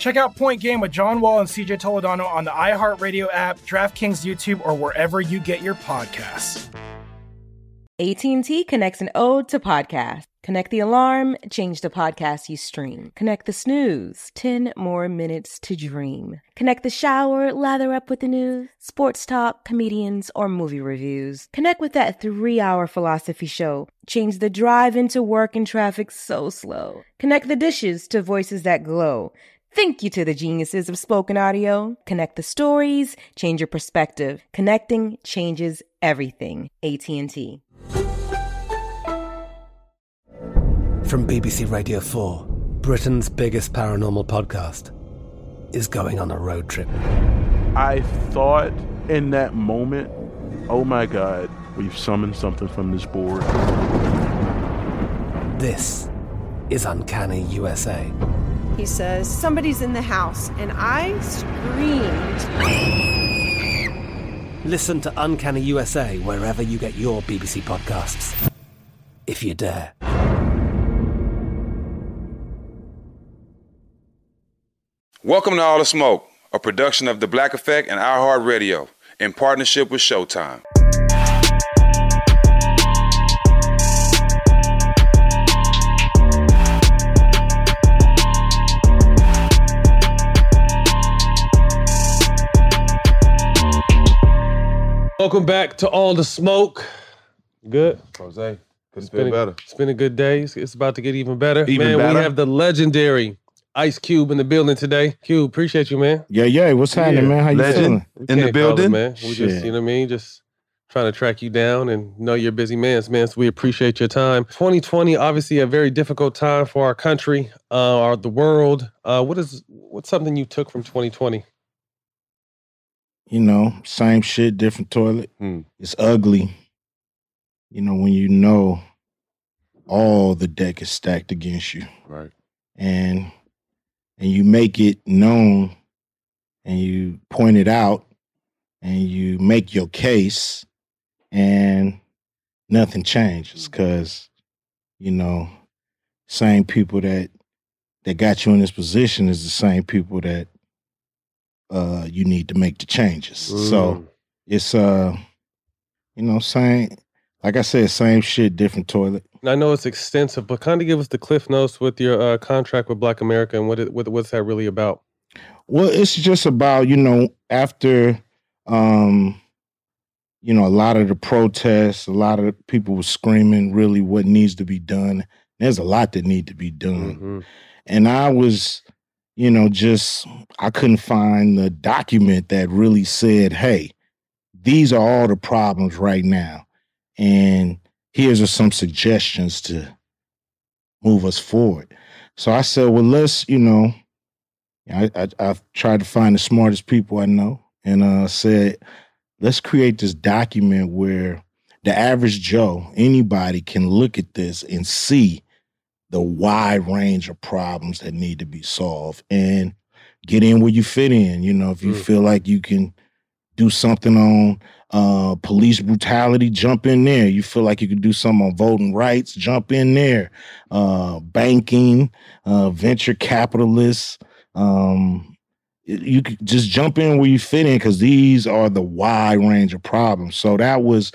Check out Point Game with John Wall and CJ Toledano on the iHeartRadio app, DraftKings YouTube, or wherever you get your podcasts. AT&T connects an ode to podcast. Connect the alarm, change the podcast you stream. Connect the snooze, 10 more minutes to dream. Connect the shower, lather up with the news, sports talk, comedians, or movie reviews. Connect with that three-hour philosophy show. Change the drive into work and traffic so slow. Connect the dishes to voices that glow. Thank you to the geniuses of spoken audio. Connect the stories, change your perspective. Connecting changes everything. AT&T. From BBC Radio 4, Britain's biggest paranormal podcast is going on a road trip. I thought in that moment, oh my God, we've summoned something from this board. This is Uncanny USA. He says, Somebody's in the house, and I screamed. Listen to Uncanny USA wherever you get your BBC podcasts, if you dare. Welcome to All the Smoke, a production of The Black Effect and iHeartRadio in partnership with Showtime. Welcome back to All the Smoke. Good. Jose, couldn't It's feel been, a, better. it's been a good day. It's, it's about to get even better. Even man, better? we have the legendary Ice Cube in the building today. Cube, appreciate you, man. Yeah, yeah. What's happening, man? How you Legend. feeling? We In the can't it, building? man. We just, you know what I mean? Just trying to track you down and know you're busy man, man. So we appreciate your time. 2020, obviously a very difficult time for our country, uh, our the world. Uh, what is what's something you took from 2020? You know, same shit, different toilet. Hmm. It's ugly. You know, when you know all the deck is stacked against you, Right. and and you make it known, and you point it out, and you make your case, and nothing changes because you know, same people that that got you in this position is the same people that uh you need to make the changes. So Mm. it's uh you know, same like I said, same shit, different toilet. I know it's extensive, but kind of give us the cliff notes with your uh, contract with Black America and what it, what what's that really about? Well, it's just about, you know, after um you know, a lot of the protests, a lot of people were screaming really what needs to be done. There's a lot that need to be done. Mhm. and I was, you know, just I couldn't find the document that really said, "Hey, these are all the problems right now, and here's some suggestions to move us forward." So I said, "Well, let's, you know, I I, I tried to find the smartest people I know, and uh, said, let's create this document where the average Joe, anybody, can look at this and see." The wide range of problems that need to be solved and get in where you fit in. You know, if you Mm. feel like you can do something on uh, police brutality, jump in there. You feel like you can do something on voting rights, jump in there. Uh, banking, uh, venture capitalists. Um, you could just jump in where you fit in because these are the wide range of problems. So that was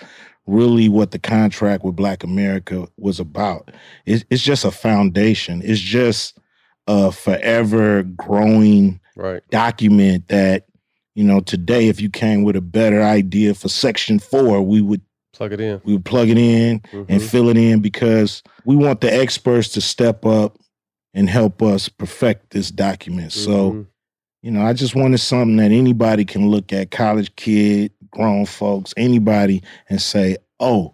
really what the contract with Black America was about. It's, it's just a foundation. It's just a forever growing Right. document that, you know, today if you came with a better idea for section four, we would Plug it in. we would plug it in and Mhm. fill it in because we want the experts to step up and help us perfect this document. So, Mhm. you know, I just wanted something that anybody can look at, college kid, grown folks, anybody, and say, oh,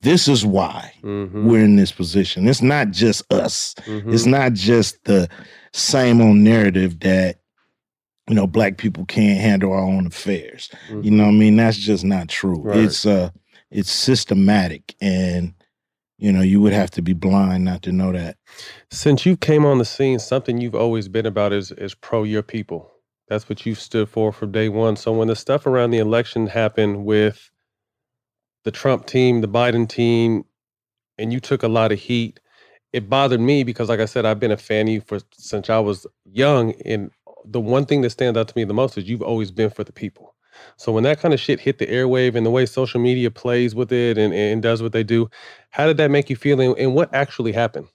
this is why Mhm. we're in this position. It's not just us. Mhm. It's not just the same old narrative that you know, black people can't handle our own affairs. Mm-hmm. You know what I mean? That's just not true. Right. It's uh it's systematic and you know, you would have to be blind not to know that. Since you came on the scene, something you've always been about is is pro your people. That's what you've stood for from day one. So when the stuff around the election happened with the Trump team, the Biden team, and you took a lot of heat, it bothered me because, like I said, I've been a fan of you for since I was young. And the one thing that stands out to me the most is you've always been for the people. So when that kind of shit hit the airwave and the way social media plays with it and, and does what they do, how did that make you feel and, and what actually happened?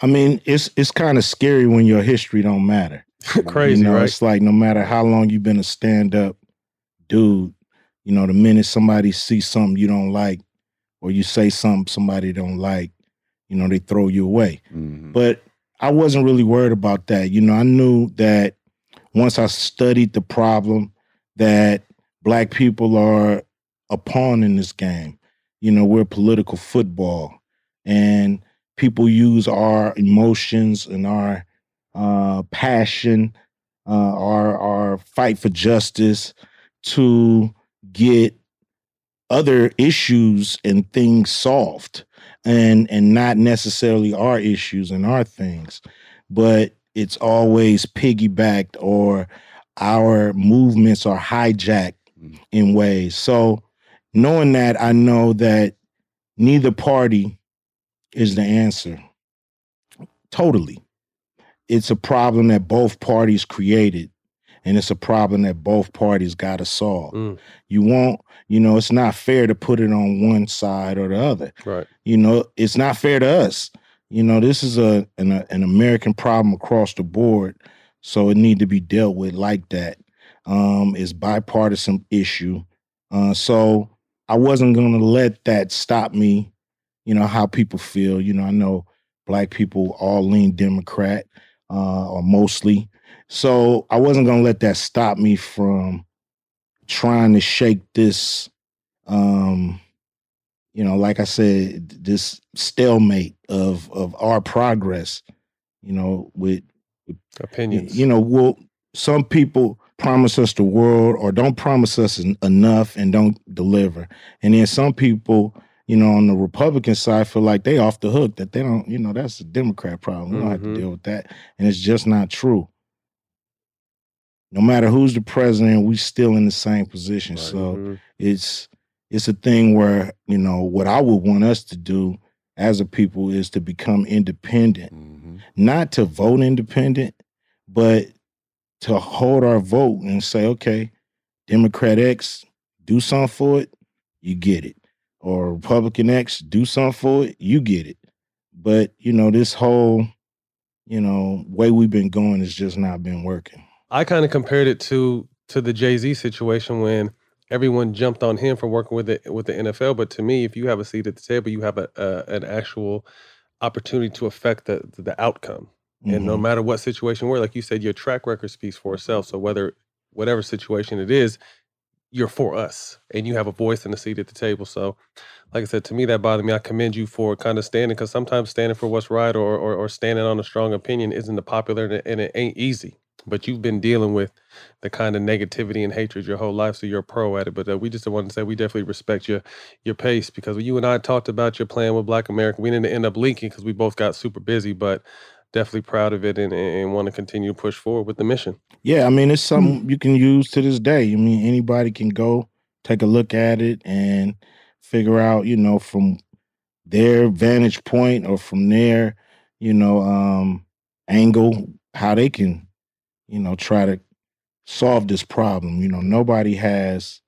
I mean, it's it's kind of scary when your history don't matter. Crazy, you know, right? It's like no matter how long you've been a stand up dude, you know, the minute somebody sees something you don't like, or you say something somebody don't like, you know, they throw you away. Mm-hmm. But I wasn't really worried about that. You know, I knew that once I studied the problem, that black people are a pawn in this game. You know, we're political football, and people use our emotions and our uh, passion, uh, our our fight for justice to get other issues and things solved, and and not necessarily our issues and our things, but it's always piggybacked or our movements are hijacked in ways. So knowing that, I know that neither party is the answer. Totally. It's a problem that both parties created, and it's a problem that both parties got to solve. Mm. You won't, you know, it's not fair to put it on one side or the other. Right. You know, it's not fair to us. You know, this is a an, an American problem across the board, so it need to be dealt with like that. Um, it's bipartisan issue. Uh, so I wasn't going to let that stop me. You know how people feel. You know, I know black people all lean Democrat, uh, or mostly. So I wasn't going to let that stop me from trying to shake this. Um, you know, like I said, this stalemate of of our progress. You know, with, with Opinions. You know, well, some people promise us the world or don't promise us en- enough and don't deliver, and then some people, you know, on the Republican side feel like they off the hook that they don't. You know, that's a Democrat problem. We don't have to Mhm. deal with that, and it's just not true. No matter who's the president, we still in the same position. So Mhm. it's it's a thing where you know what I would want us to do as a people is to become independent, not to vote independent, but to hold our vote and say, okay, Democrat X, do something for it, you get it, or Republican X, do something for it, you get it. But you know this whole, you know, way we've been going has just not been working. I kind of compared it to to the Jay Z situation when everyone jumped on him for working with it with the NFL. But to me, if you have a seat at the table, you have a, a an actual opportunity to affect the the outcome. And no Mhm. matter what situation we're, like you said, your track record speaks for itself. So whether whatever situation it is, you're for us, and you have a voice and a seat at the table. So, like I said, to me that bothered me. I commend you for kind of standing because sometimes standing for what's right or, or or standing on a strong opinion isn't the popular and it- ain't easy. But you've been dealing with the kind of negativity and hatred your whole life, so you're a pro at it. But uh, we just wanted to say we definitely respect your your pace because you and I talked about your plan with Black America, we didn't end up linking because we both got super busy. But definitely proud of it and, and, and want to continue to push forward with the mission. Yeah, I mean, it's something you can use to this day. I mean, anybody can go take a look at it and figure out, you know, from their vantage point or from their, you know, um, angle, how they can, you know, try to solve this problem. You know, nobody has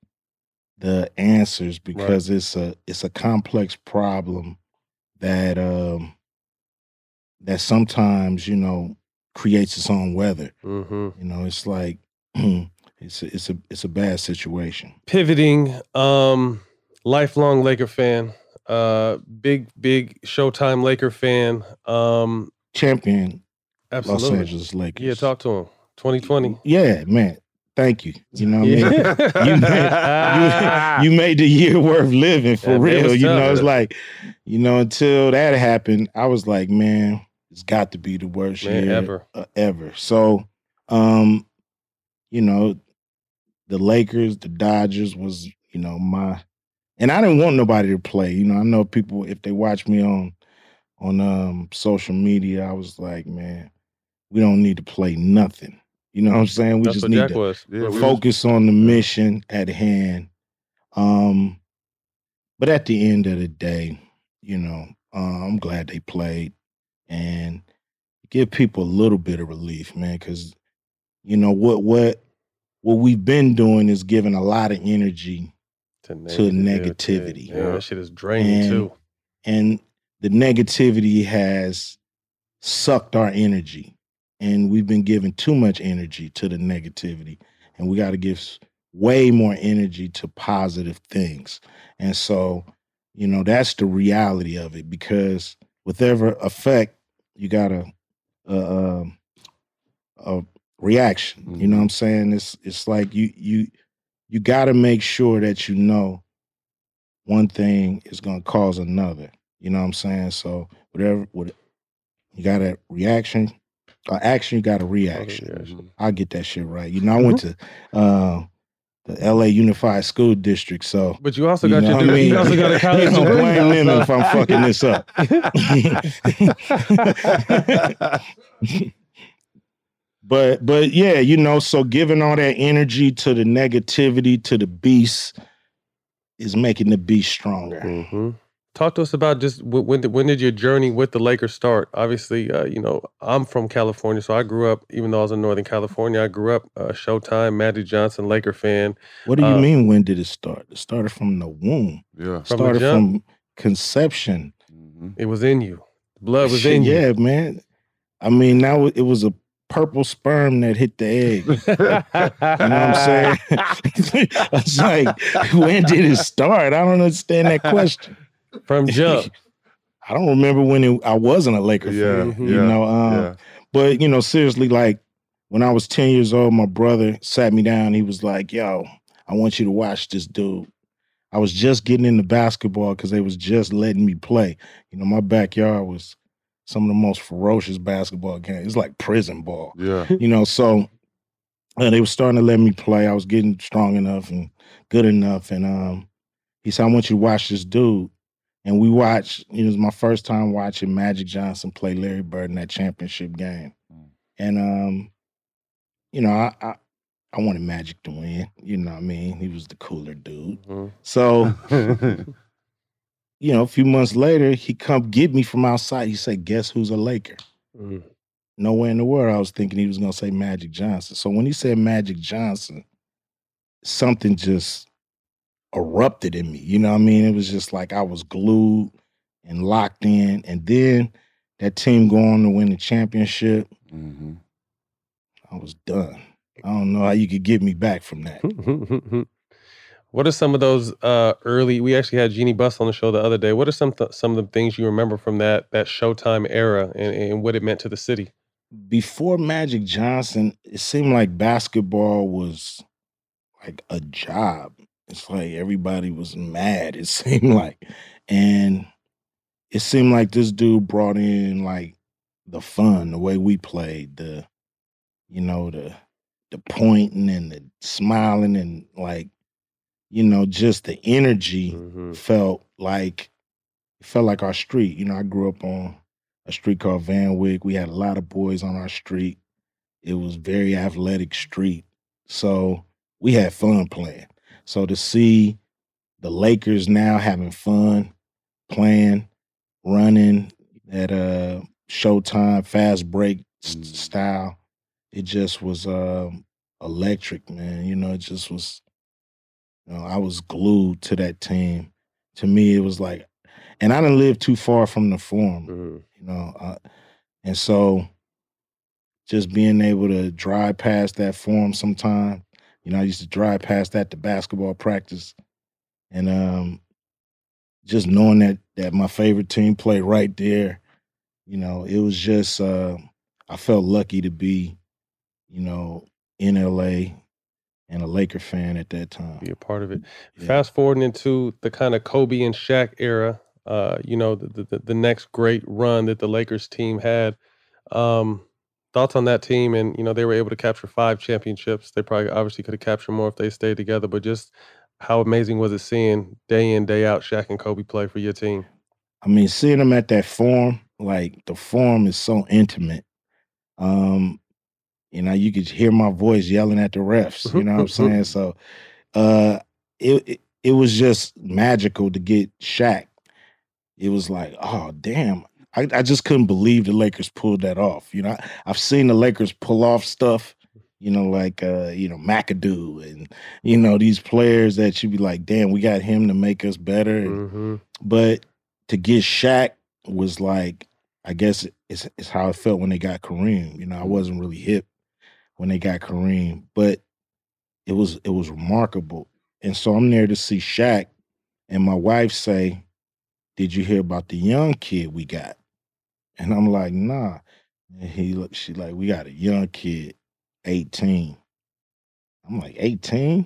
the answers because it's a it's a complex problem that um that sometimes, you know, creates its own weather. Mm-hmm. You know, it's like it's a, it's a it's a bad situation. Pivoting, um, lifelong Laker fan, uh, big big Showtime Laker fan. Um, Champion absolutely. Los Angeles Lakers. Yeah, talk to him. 2020. Yeah, man. Thank you. You know what Yeah. I mean? you, made, you, you made the year worth living for real. You know, it's like, you know, until that happened, I was like, man, it's got to be the worst Man, year ever. uh, ever. So, um, you know, the Lakers, the Dodgers was, you know, my and I didn't want nobody to play. You know, I know people if they watch me on on um social media, I was like, man, we don't need to play nothing. You know what I'm saying? We That's just need Jack to. Yeah, we was- focus on the mission at hand. Um, but at the end of the day, you know, uh, I'm glad they played and give people a little bit of relief, man, because you know what what what we've been doing is giving a lot of energy to, negativity. Yeah, that shit is draining And- too. and the negativity has sucked our energy and we've been giving too much energy to the negativity and we got to give way more energy to positive things and so you know that's the reality of it because whatever effect you got a a, um, a reaction you know what i'm saying it's it's like you you you got to make sure that you know one thing is going to cause another. You know what I'm saying? So whatever, what you got a reaction, uh, action, you got a reaction. I get that shit right. You know, I went to uh, the L.A. Unified School District, so. But you also you got your what I degree- you also got a college Ain't no degree blame them if I'm fucking this up. but but yeah, you know, so giving all that energy to the negativity to the beast is making the beast stronger. hmm Talk to us about just when did, when did your journey with the Lakers start? Obviously, uh, you know I'm from California, so I grew up. Even though I was in Northern California, I grew up uh, Showtime, Magic Johnson, Laker fan. What do you Uh, mean? When did it start? It started from the womb. Yeah, From started jump. from conception. It was in you. Blood was Shit, in you. yeah, man. I mean, now it was a purple sperm that hit the egg. you know what I'm saying? it's like, when did it start? I don't understand that question. From jump. I don't remember when it, I wasn't a Laker Yeah, fan. yeah, you know, um, yeah. but you know, seriously, like when I was 10 years old, my brother sat me down. He was like, "Yo, I want you to watch this dude." I was just getting into basketball because they was just letting me play. You know, my backyard was some of the most ferocious basketball games. It's like prison ball. Yeah. You know, so uh, they were starting to let me play. I was getting strong enough and good enough. And um, he said, I want you to watch this dude. And we watched, it was my first time watching Magic Johnson play Larry Bird in that championship game. And um, you know, I, I I wanted Magic to win. You know what I mean? He was the cooler dude. So, you know, a few months later, he come get me from outside. He said, Guess who's a Laker? Mm. Nowhere in the world I was thinking he was gonna say Magic Johnson. So when he said Magic Johnson, something just erupted in me. You know what I mean? It was just like I was glued and locked in. And then that team going to win the championship, I was done. I don't know how you could get me back from that. what are some of those uh, early? We actually had Jeanie Buss on the show the other day. What are some th- some of the things you remember from that that Showtime era and, and what it meant to the city? Before Magic Johnson, it seemed like basketball was like a job. It's like everybody was mad, it seemed like. And it seemed like this dude brought in like the fun, the way we played, the you know, the the pointing and the smiling and like, you know, just the energy mm-hmm. felt like it felt like our street. You know, I grew up on a street called Van Wyck. We had a lot of boys on our street. It was very athletic street. So we had fun playing. So to see the Lakers now having fun, playing, running at a Showtime fast break s- style, it just was um, electric, man. You know, it just was. You know, I was glued to that team. To me, it was like, and I didn't live too far from the forum. You know, uh, and so just being able to drive past that forum sometime. You know, I used to drive past that to basketball practice, and um, just knowing that that my favorite team played right there, you know, it was just uh, I felt lucky to be, you know, in LA and a Laker fan at that time. Be a part of it. Fast forwarding into the kind of Kobe and Shaq era, uh, you know, the, the the next great run that the Lakers team had. Um, thoughts on that team and you know they were able to capture five championships they probably obviously could have captured more if they stayed together but just how amazing was it seeing day in day out Shaq and Kobe play for your team I mean, seeing them at that form like the form is so intimate. Um, you know, you could hear my voice yelling at the refs. You know what I'm saying? So, uh, it, it it was just magical to get Shaq. It was like, oh damn, I, I just couldn't believe the Lakers pulled that off. You know, I, I've seen the Lakers pull off stuff. You know, like uh, you know McAdoo and you know these players that you'd be like, damn, we got him to make us better. Mm-hmm. but to get Shaq was like, I guess it's, it's how it felt when they got Kareem. You know, I wasn't really hip when they got Kareem, but it was it was remarkable. And so I'm there to see Shaq, and my wife say, "Did you hear about the young kid we got?" And I'm like, "Nah." And he look, she like, "We got a young kid, 18." I'm like, 18?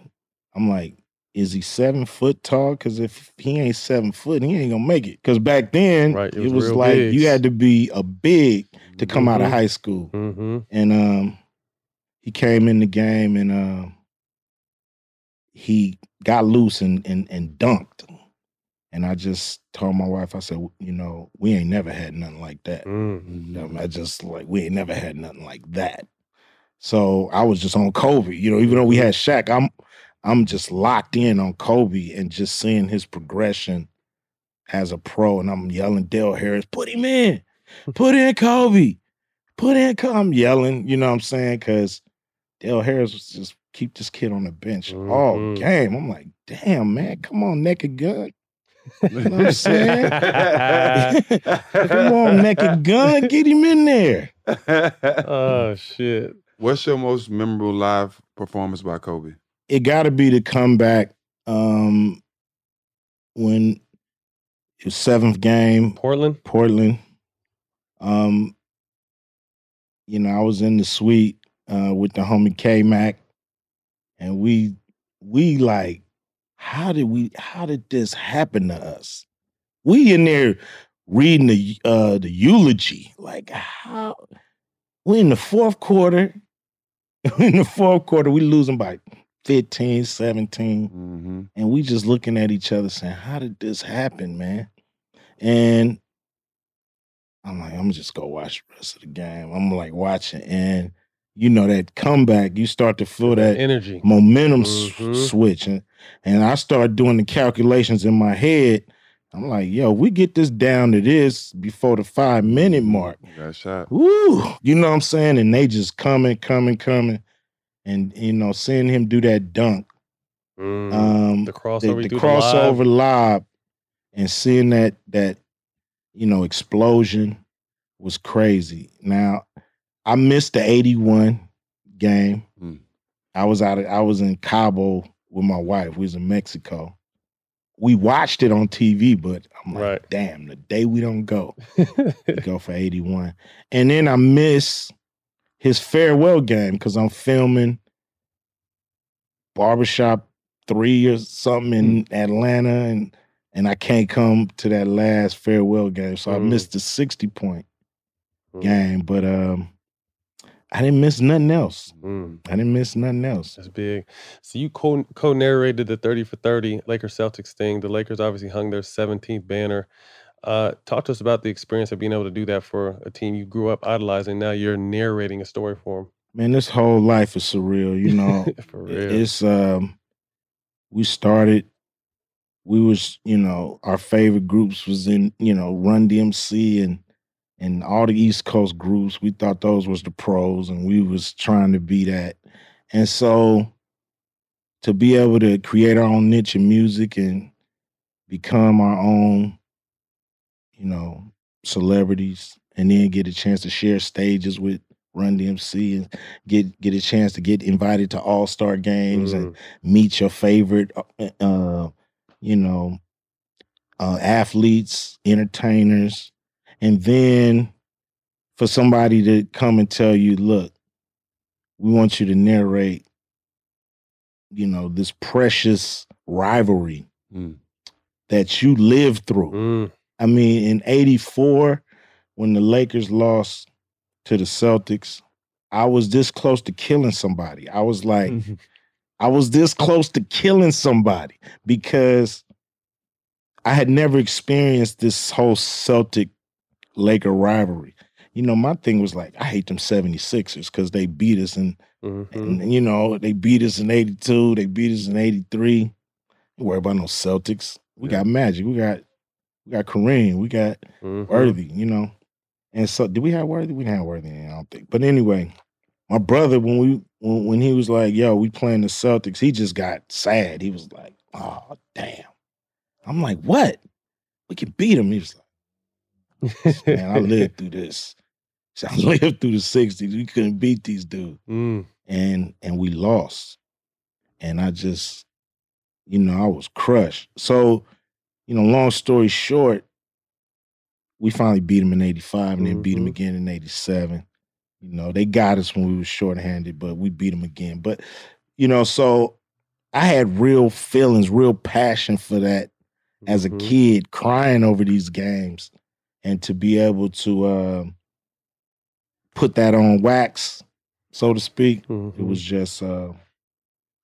I'm like, is he seven foot tall? Because if he ain't seven foot, he ain't gonna make it. Because back then, Right, it it was was, like bigs. you had to be a big to come out of Mhm. high school. Mm-hmm. And um, he came in the game and um, he got loose and, and and dunked. And I just told my wife, I said, you know, we ain't never had nothing like that. Mm. Um, I just like we ain't never had nothing like that. So I was just on Kobe. You know, even though we had Shaq, I'm I'm just locked in on Kobe and just seeing his progression as a pro. And I'm yelling, Del Harris, put him in, put in Kobe, put in Kobe. I'm yelling, you know what I'm saying? Because Del Harris was just keep this kid on the bench all Mhm. game. I'm like, damn, man, come on, naked gun. You know what I'm saying? come on, naked gun, get him in there. oh shit What's your most memorable live performance by Kobe? it got to be the comeback um when it was seventh game Portland Portland um you know I was in the suite uh with the homie K Mac and we we like how did we how did this happen to us we in there reading the uh the eulogy like how we in the fourth quarter in the fourth quarter we losing by 15 17 Mm-hmm. and we just looking at each other saying, How did this happen, man? And I'm like, I'm just gonna watch the rest of the game. I'm like watching, and you know that comeback, you start to feel that energy momentum s- Mhm. switch, and, and I start doing the calculations in my head. I'm like, yo, we get this down to this before the five minute mark. Got shot. Woo! You know what I'm saying? And they just coming, coming, coming. And you know, seeing him do that dunk Mm. um the crossover, the, the crossover live. lob and seeing that that you know explosion was crazy now i missed the 81 game Mm. i was out of, i was in cabo with my wife we was in mexico we watched it on tv but i'm like Right. damn the day we don't go we go for 81 and then i miss his farewell game because i'm filming barbershop three or something in Mm. atlanta and and i can't come to that last farewell game so i Mm. missed the 60 point Mm. game but um i didn't miss nothing else Mm. i didn't miss nothing else That's big. So you co narrated the thirty for thirty Lakers Celtics thing. The Lakers obviously hung their seventeenth banner. Uh, talk to us about the experience of being able to do that for a team you grew up idolizing. Now you're narrating a story for them. man this whole life is surreal you know for real. it's um we started we was you know our favorite groups was in you know run dmc and and all the east coast groups we thought those was the pros and we was trying to be that and so to be able to create our own niche in music and become our own you know celebrities and then get a chance to share stages with run dmc and get get a chance to get invited to all-star games and Mm. meet your favorite uh, uh you know uh athletes entertainers and then for somebody to come and tell you look we want you to narrate you know this precious rivalry Mm. that you lived through Mm. i mean in 84 when the lakers lost to the celtics I was this close to killing somebody. I was like, I was this close to killing somebody because I had never experienced this whole Celtic Laker rivalry. You know, my thing was like, I hate them 76ers because they beat us and, Mm-hmm. and, you know, they beat us in 82, they beat us in 83. Don't worry about no Celtics. We got Magic, we got we got Kareem, we got Mhm. Worthy, you know. And so did we have Worthy? We didn't have Worthy, I don't think. But anyway, my brother, when we when, when he was like, yo, we playing the Celtics, he just got sad. He was like, oh damn. I'm like, what? We can beat him. He was like, man, I lived through this. So I lived through the 60s. We couldn't beat these dudes. Mm. And and we lost. And I just, you know, I was crushed. So, you know, long story short, we finally beat them in 85 and then beat them again in 87. You know, they got us when we were shorthanded, but we beat them again. But, you know, so I had real feelings, real passion for that as a Mhm. kid, crying over these games. And to be able to uh, put that on wax, so to speak, it Mhm. was just, uh,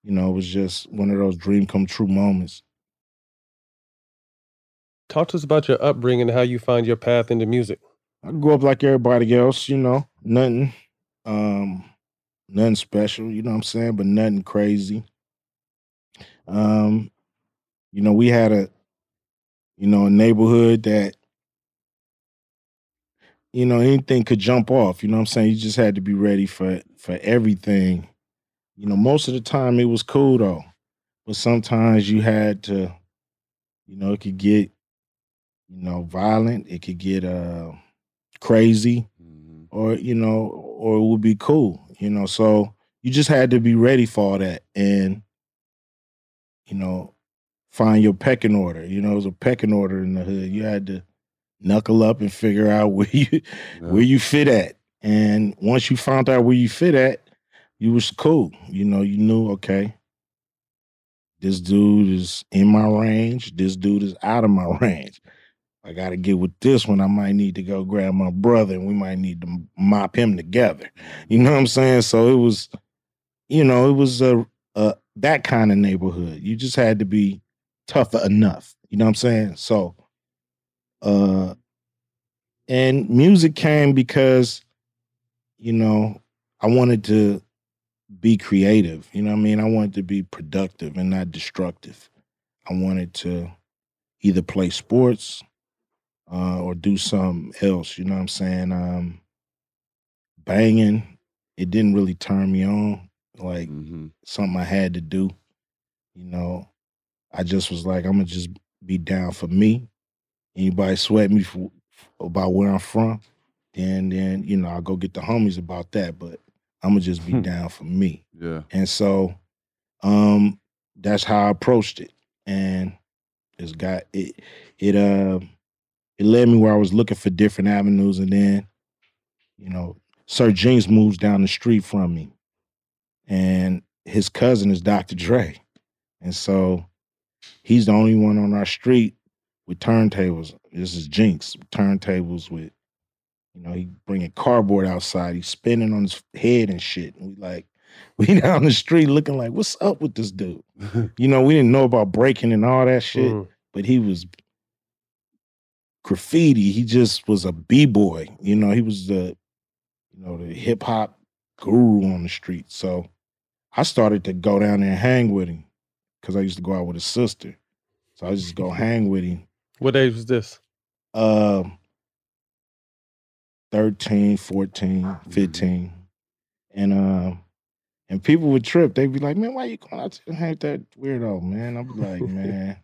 you know, it was just one of those dream come true moments. Talk to us about your upbringing and how you find your path into music. I grew up like everybody else, you know, nothing, um, nothing special, you know what I'm saying, but nothing crazy. Um, you know, we had a, you know, a neighborhood that, you know, anything could jump off. You know what I'm saying? You just had to be ready for for everything. You know, most of the time it was cool though, but sometimes you had to, you know, it could get, you know, violent. It could get uh crazy, or you know, or it would be cool. You know, so you just had to be ready for all that, and you know, find your pecking order. You know, it was a pecking order in the hood. You had to knuckle up and figure out where you where you fit at. And once you found out where you fit at, you was cool. You know, you knew, okay, this dude is in my range, this dude is out of my range. I gotta get with this one. I might need to go grab my brother and we might need to mop him together. Mm-hmm. You know what I'm saying? So it was, you know, it was a, a that kind of neighborhood. You just had to be tougher enough. You know what I'm saying? So uh and music came because you know i wanted to be creative you know what i mean? I wanted to be productive and not destructive. I wanted to either play sports uh, or do something else you know what i'm saying? Um banging it didn't really turn me on like something i had to do you know? I just was like i'm gonna just be down for me anybody sweat me for, about where I'm from, then then you know I'll go get the homies about that. But I'm gonna just be down for me. Yeah. And so um that's how I approached it. And it's got it it uh it led me where I was looking for different avenues and then, you know, Sir Jinx moves down the street from me. And his cousin is Dr. Dre. And so he's the only one on our street with turntables. This is Jinx turntables with, you know, he bringing cardboard outside. He's spinning on his head and shit. And we like, we down the street looking like, what's up with this dude? you know, we didn't know about breaking and all that shit, Mhm. but he was graffiti. He just was a b boy. You know, he was the, you know, the hip hop guru on the street. So I started to go down there and hang with him because I used to go out with his sister. So I just go hang with him. What age was this? Um, 13, 14, 15. And um, and people would trip. They'd be like, man, why you going out to hang with that weirdo, man? I'd be like, man.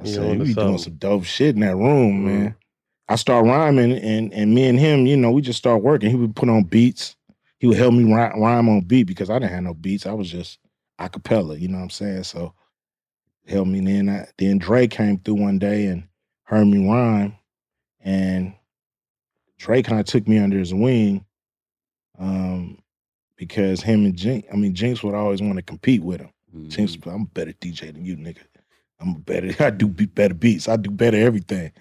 I You said, we be doing something." some dope shit in that room, man. I start rhyming and and me and him, you know, we just start working. He would put on beats. He would help me rhyme, rhyme on beat because I didn't have no beats. I was just a cappella, you know what I'm saying? So help me. Then I, then Dre came through one day and heard me rhyme, and Dre kind of took me under his wing, um, because him and Jinx, I mean Jinx would always want to compete with him. Jinx, I'm a better DJ than you, nigga. I'm a better. I do be better beats. I do better everything.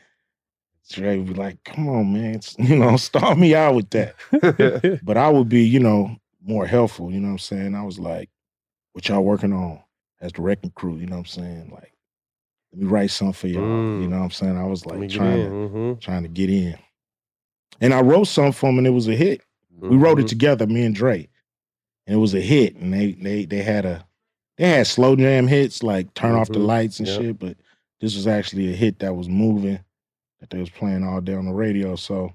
Dre would be like, "Come on, man, it's- you know, start me out with that." but I would be, you know, more helpful. You know what I'm saying? I was like, "What y'all working on as the wrecking crew?" You know what I'm saying? Like, let me write something for y'all. You Mm. know what I'm saying? I was like trying in. to Mhm. trying to get in, and I wrote something for him, and it was a hit. We wrote it Mhm. together, me and Dre, and it was a hit. And they they they had a they had slow jam hits like turn off the Mhm. lights and Yep. shit, but this was actually a hit that was moving that they was playing all day on the radio. So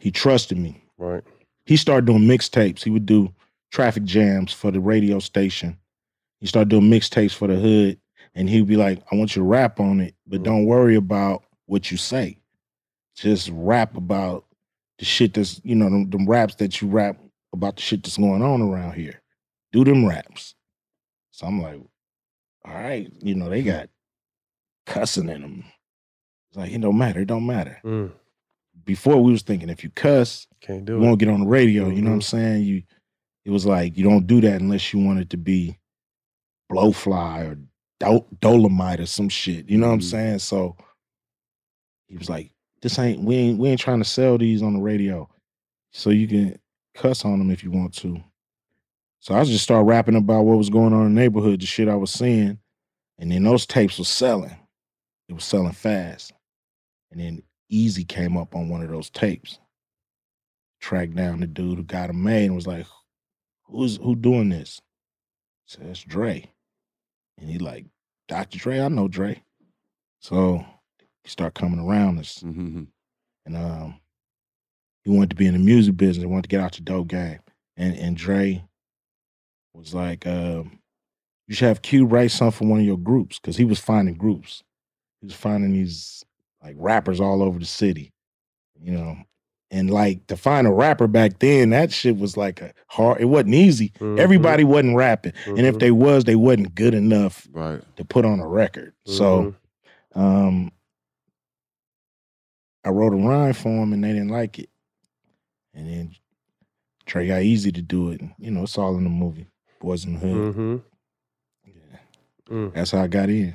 he trusted me. Right. He started doing mixtapes. He would do traffic jams for the radio station. He started doing mixtapes for the hood, and he'd be like, "I want you to rap on it, but Mm. don't worry about what you say. Just rap about the shit that's you know them, them raps that you rap about the shit that's going on around here. Do them raps." So I'm like, "All right, you know they got cussing in them." It's like it don't matter. It don't matter. Mm. Before we was thinking if you cuss, Can't do you it. won't get on the radio. You know what I'm Mhm. saying? You, it was like you don't do that unless you want it to be blowfly or Dol- Dolemite or some shit. You know what I'm Mhm. saying? So he was like, "This ain't we ain't we ain't trying to sell these on the radio, so you can cuss on them if you want to." So I just started rapping about what was going on in the neighborhood, the shit I was seeing, and then those tapes were selling. It was selling fast, and then Eazy came up on one of those tapes tracked down the dude who got him made and was like, "Who's who doing this?" I said, "It's Dre." And he like, "Dr. Dre, I know Dre." So he start coming around us, Mm-hmm. and um, he wanted to be in the music business. He wanted to get out the dope game, and and Dre was like, um, "You should have Q write something for one of your groups," because he was finding groups. He was finding these like rappers all over the city, you know. And like to find a rapper back then, that shit was like a hard. It wasn't Eazy. Mhm. Everybody wasn't rapping, and if Mhm. they was, they wasn't good enough Right. to put on a record. So, Mhm. um, I wrote a rhyme for him, and they didn't like it. And then Trey got easy to do it. And, You know, it's all in the movie, Boys in the Hood. Mhm. Yeah. Mm. That's how I got in.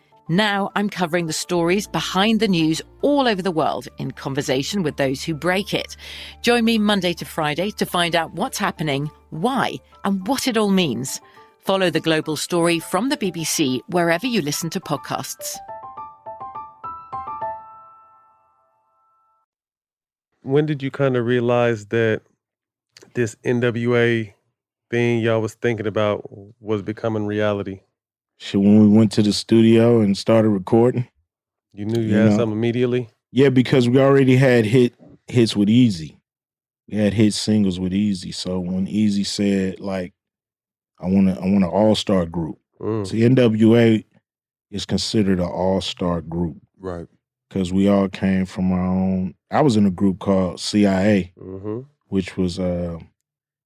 Now I'm covering the stories behind the news all over the world in conversation with those who break it. Join me Monday to Friday to find out what's happening, why, and what it all means. Follow The Global Story from the BBC wherever you listen to podcasts. When did you kind of realize that this NWA thing y'all was thinking about was becoming reality? When we went to the studio and started recording. You knew you, You had know. something immediately? Yeah, because we already had hit hits with Eazy. We had hit singles with Eazy. So when Eazy said like, I want to, I want an all star group. Mm. See, NWA is considered an all star group Right. because we all came from our own. I was in a group called CIA, Mm-hmm. which was uh,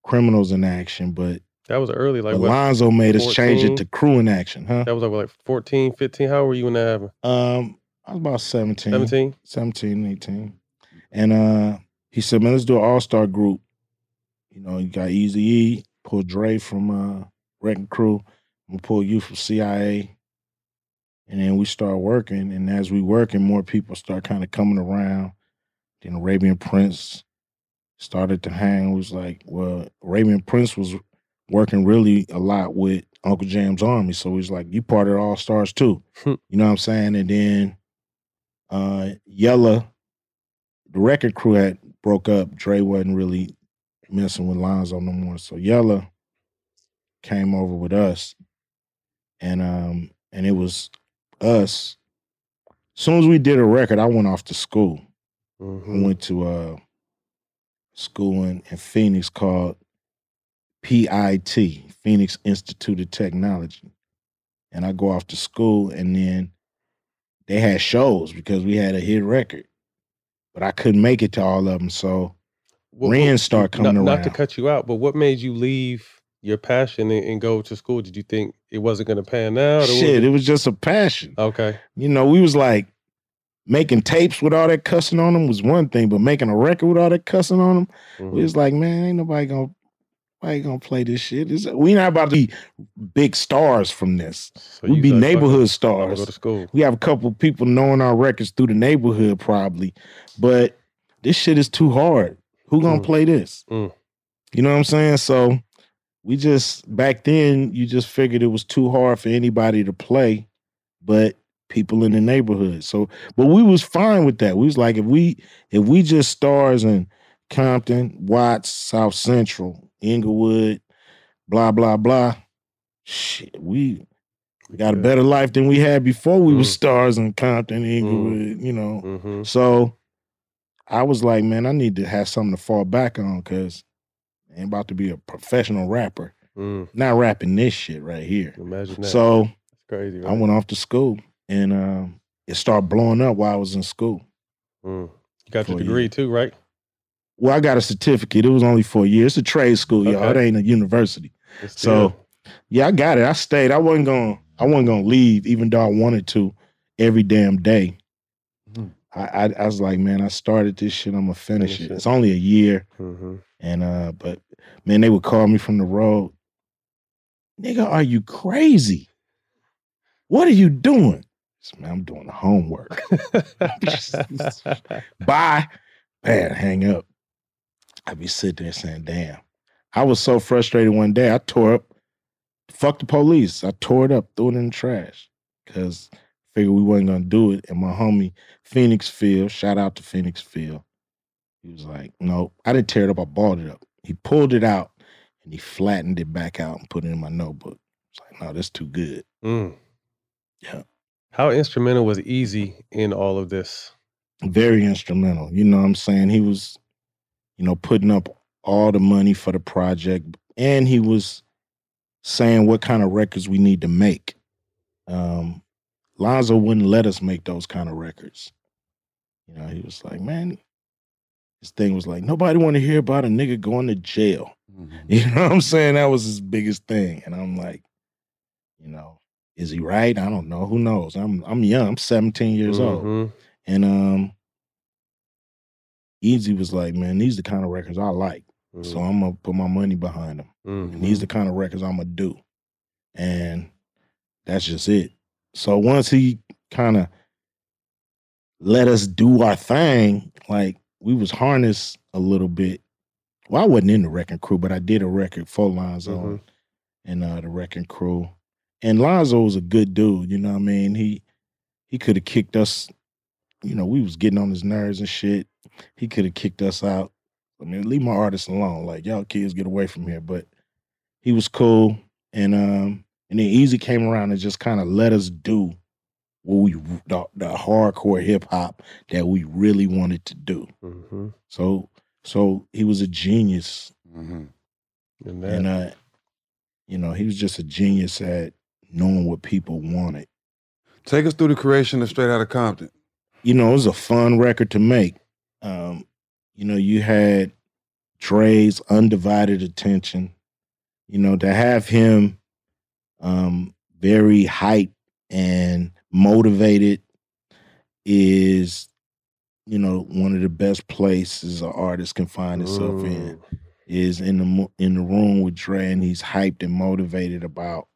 Criminals in Action, but That was early, like what, Alonzo made us change it 14? to Crew in Action, huh? That was like, what, like 14, 15? How old were you in that? Um, I was about 17. 17? 17, 18. And uh he said, man, let's do an all-star group. You know, you got Easy E, pull Dre from uh Wrecking Crew. I'm gonna pull you from CIA. And then we start working. And as we working, more people start kind of coming around. Then Arabian Prince started to hang. It was like, well, Arabian Prince was working really a lot with Uncle Jam's Army. So he's like, you part of All Stars too. you know what I'm saying? And then uh Yella, the Wreckin' Cru had broke up. Dre wasn't really messing with Lonzo no more. So Yella came over with us. And um and it was us. As soon as we did a record, I went off to school. I went to uh school in, in Phoenix called PIT, Phoenix Institute of Technology. And I go off to school and then they had shows because we had a hit record. But I couldn't make it to all of them. So What- Ren started coming not, around. Not to cut you out, but what made you leave your passion and, and go to school? Did you think it wasn't going to pan out? or Shit, it was just a passion. Okay. You know, we was like making tapes with all that cussing on them was one thing, but making a record with all that cussing on them, Mm-hmm. we was like, man, ain't nobody gonna, nobody gonna play this shit. It's, we not about to be big stars from this. we be like, neighborhood stars. go to school. We have a couple people knowing our records through the neighborhood, probably, but this shit is too hard. Who gonna Mm. play this? Mm. You know what I'm saying? So we just back then you just figured it was too hard for anybody to play, but people in the neighborhood. So but we was fine with that. We was like if we if we just stars in Compton, Watts, South Central, Inglewood, blah blah blah. Shit, we got a better life than we had before we were stars in Compton, Inglewood, you know. Mm-hmm. So I was like, man, I need to have something to fall back on because I ain't about to be a professional rapper. Mm. Not rapping this shit right here. Imagine that. So That's crazy, I went off to school and um, it started blowing up while I was in school. Mm. You got your degree too, right? Well, I got a certificate. It was only for a year. It's a trade school, y'all. It ain't a university. So yeah, I got it. I stayed. I wasn't going. I wasn't going to leave, even though I wanted to, every damn day. I, I I was like, man, I started this shit. I'm gonna finish, Finish it. it. It's only a year, Mhm. and uh, but man, they would call me from the road. Nigga, are you crazy? What are you doing? Said, man, I'm doing the homework. Bye. Man, hang up. I'd be sitting there saying, damn. I was so frustrated one day. I tore up, fuck the police. I tore it up, threw it in the trash. Cause I figured we wasn't gonna do it. And my homie Phoenix Field, shout out to Phoenix Field. He was like, no, I didn't tear it up, I balled it up. He pulled it out and he flattened it back out and put it in my notebook. It's like, no, that's too good. Mm. Yeah. How instrumental was Eazy in all of this? very instrumental. You know what I'm saying? He was, you know, putting up all the money for the project and he was saying what kind of records we need to make. Um Lonzo wouldn't let us make those kind of records. You know, he was like, man, his thing was like, nobody want to hear about a nigga going to jail. You know what I'm saying? That was his biggest thing. And I'm like, you know, is he right? I don't know. Who knows? I'm I'm young. I'm 17 years old. Mhm. And um Eazy was like, man, these are the kind of records I like. So I'm gonna put my money behind them. And these the kind of records I'm gonna do. And that's just it. So once he kind of let us do our thing, like we was harnessed a little bit. Well, I wasn't in the Wreckin' Cru, but I did a record for Lonzo Mhm. and uh the Wreckin' Cru. And Lonzo was a good dude, you know what I mean? He he could have kicked us, you know, we was getting on his nerves and shit. He could have kicked us out. I mean, leave my artists alone. Like, y'all kids get away from here. But he was cool. And um, and then Eazy came around and just kind of let us do what we the, the hardcore hip hop that we really wanted to do. Mhm. So so he was a genius. And that, And uh, you know, he was just a genius at knowing what people wanted. Take us through the creation of Straight Outta Compton. you know, it was a fun record to make. Um, you know, you had Dre's undivided attention. You know, to have him um very hyped and motivated is, you know, one of the best places an artist can find itself in. is in the in the room with Dre and he's hyped and motivated about,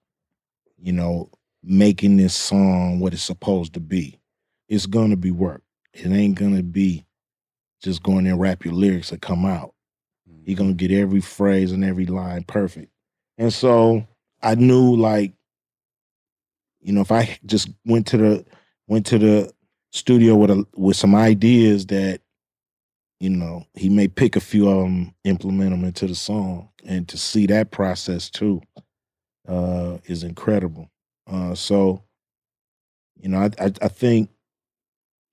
you know, making this song what it's supposed to be. It's gonna be work. It ain't gonna be just going there and rap your lyrics and come out. You're gonna get every phrase and every line perfect. And so I knew like, you know, if I just went to the went to the studio with a with some ideas that, you know, he may pick a few of them, implement them into the song, and to see that process too, uh, is incredible. Uh, so, you know, I, I I think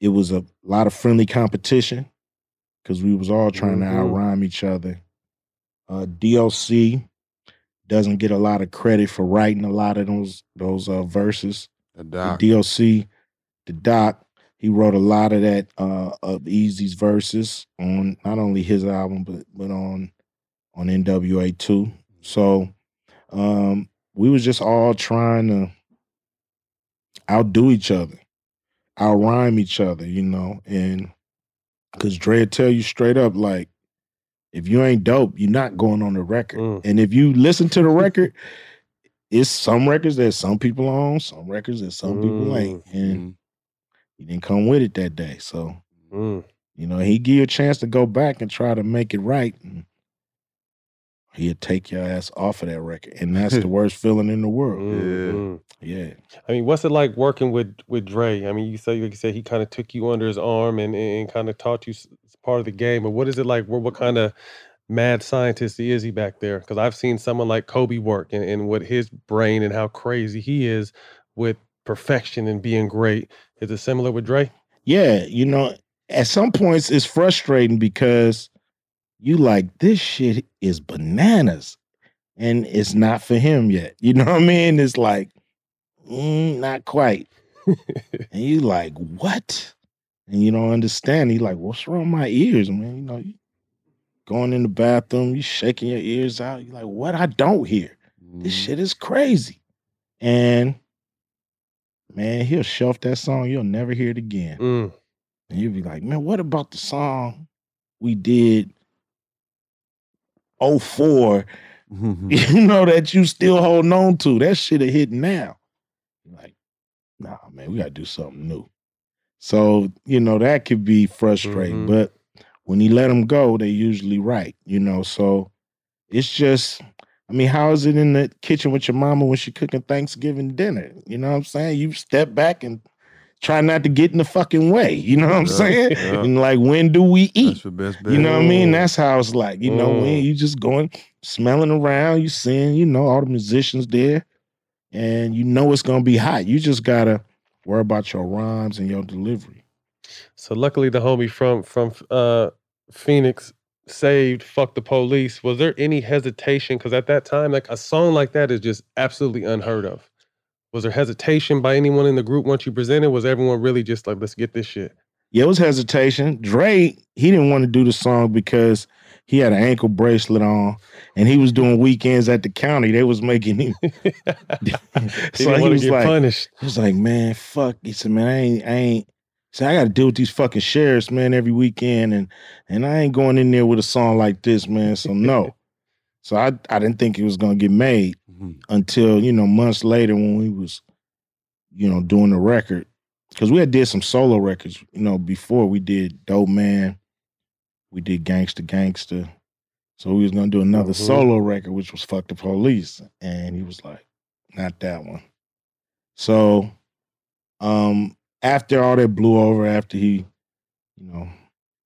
it was a lot of friendly competition because we was all trying to Mhm. outrhyme each other. Uh, D.O.C. doesn't get a lot of credit for writing a lot of those those uh, verses. The The doc. D.O.C., the D.O.C., he wrote a lot of that uh, of Eazy's verses on not only his album but but on on NWA too. So um, we was just all trying to outdo each other, outrhyme each other, you know, and because Dre tell you straight up, like, if you ain't dope, you're not going on the record. Mm. And if you listen to the record, it's some records that some people own, some records that some people ain't. Mm-hmm. And mm-hmm. he didn't come with it that day. So, Mm. you know, he give you a chance to go back and try to make it right. And he'll take your ass off of that record. And that's the worst feeling in the world. Mhm. Yeah. I mean, what's it like working with with Dre? I mean, you say like you said he kind of took you under his arm and and kind of taught you s- s- part of the game. But what is it like? What what kind of mad scientist is he back there? Because I've seen someone like Kobe work and, and what his brain and how crazy he is with perfection and being great. Is it similar with Dre? Yeah, you know, at some points it's frustrating because you like this shit is bananas and it's not for him yet. You know what I mean? It's like mm, not quite. and you like, what? And you don't understand. You like, what's wrong with my ears, man? You know, you going in the bathroom, you shaking your ears out. You're like, what? I don't hear. This shit is crazy. And man, he'll shelf that song. You'll never hear it again. Mm. And you'll be like, man, what about the song we did 04, mm-hmm. you know, that you still holding on to? That shit are hitting now. Like, nah, man, we gotta do something new. So, you know, that could be frustrating. Mm-hmm. But when he let them go, they usually right, you know. So it's just I mean, how is it in the kitchen with your mama when she cooking Thanksgiving dinner? You know what I'm saying? You step back and try not to get in the fucking way. You know what I'm Yeah, saying? yeah. And like, when do we eat? That's your best bet. You know what I mean? That's how it's like. You know, when Mm. you just going smelling around, you seeing, you know, all the musicians there, and you know it's gonna be hot. You just gotta worry about your rhymes and your delivery. So luckily, the homie from from uh, Phoenix saved "Fuck the Police." Was there any hesitation? Because at that time, like a song like that is just absolutely unheard of. Was there hesitation by anyone in the group once you presented? Was everyone really just like, "Let's get this shit"? Yeah, it was hesitation. Dre, he didn't want to do the song because he had an ankle bracelet on and he was doing weekends at the county. They was making him. so he wanna get punished. He was like, man, fuck. He said, man, I ain't, I ain't. Said, I got to deal with these fucking sheriffs, man, every weekend, and and I ain't going in there with a song like this, man. So no. so I I didn't think it was gonna get made until you know months later when we was, you know, doing the record because we had did some solo records, you know, before we did Dope Man, we did Gangsta Gangsta. So we was gonna do another Mhm. solo record, which was Fuck the Police. And he was like, not that one. So um after all that blew over, after he, you know,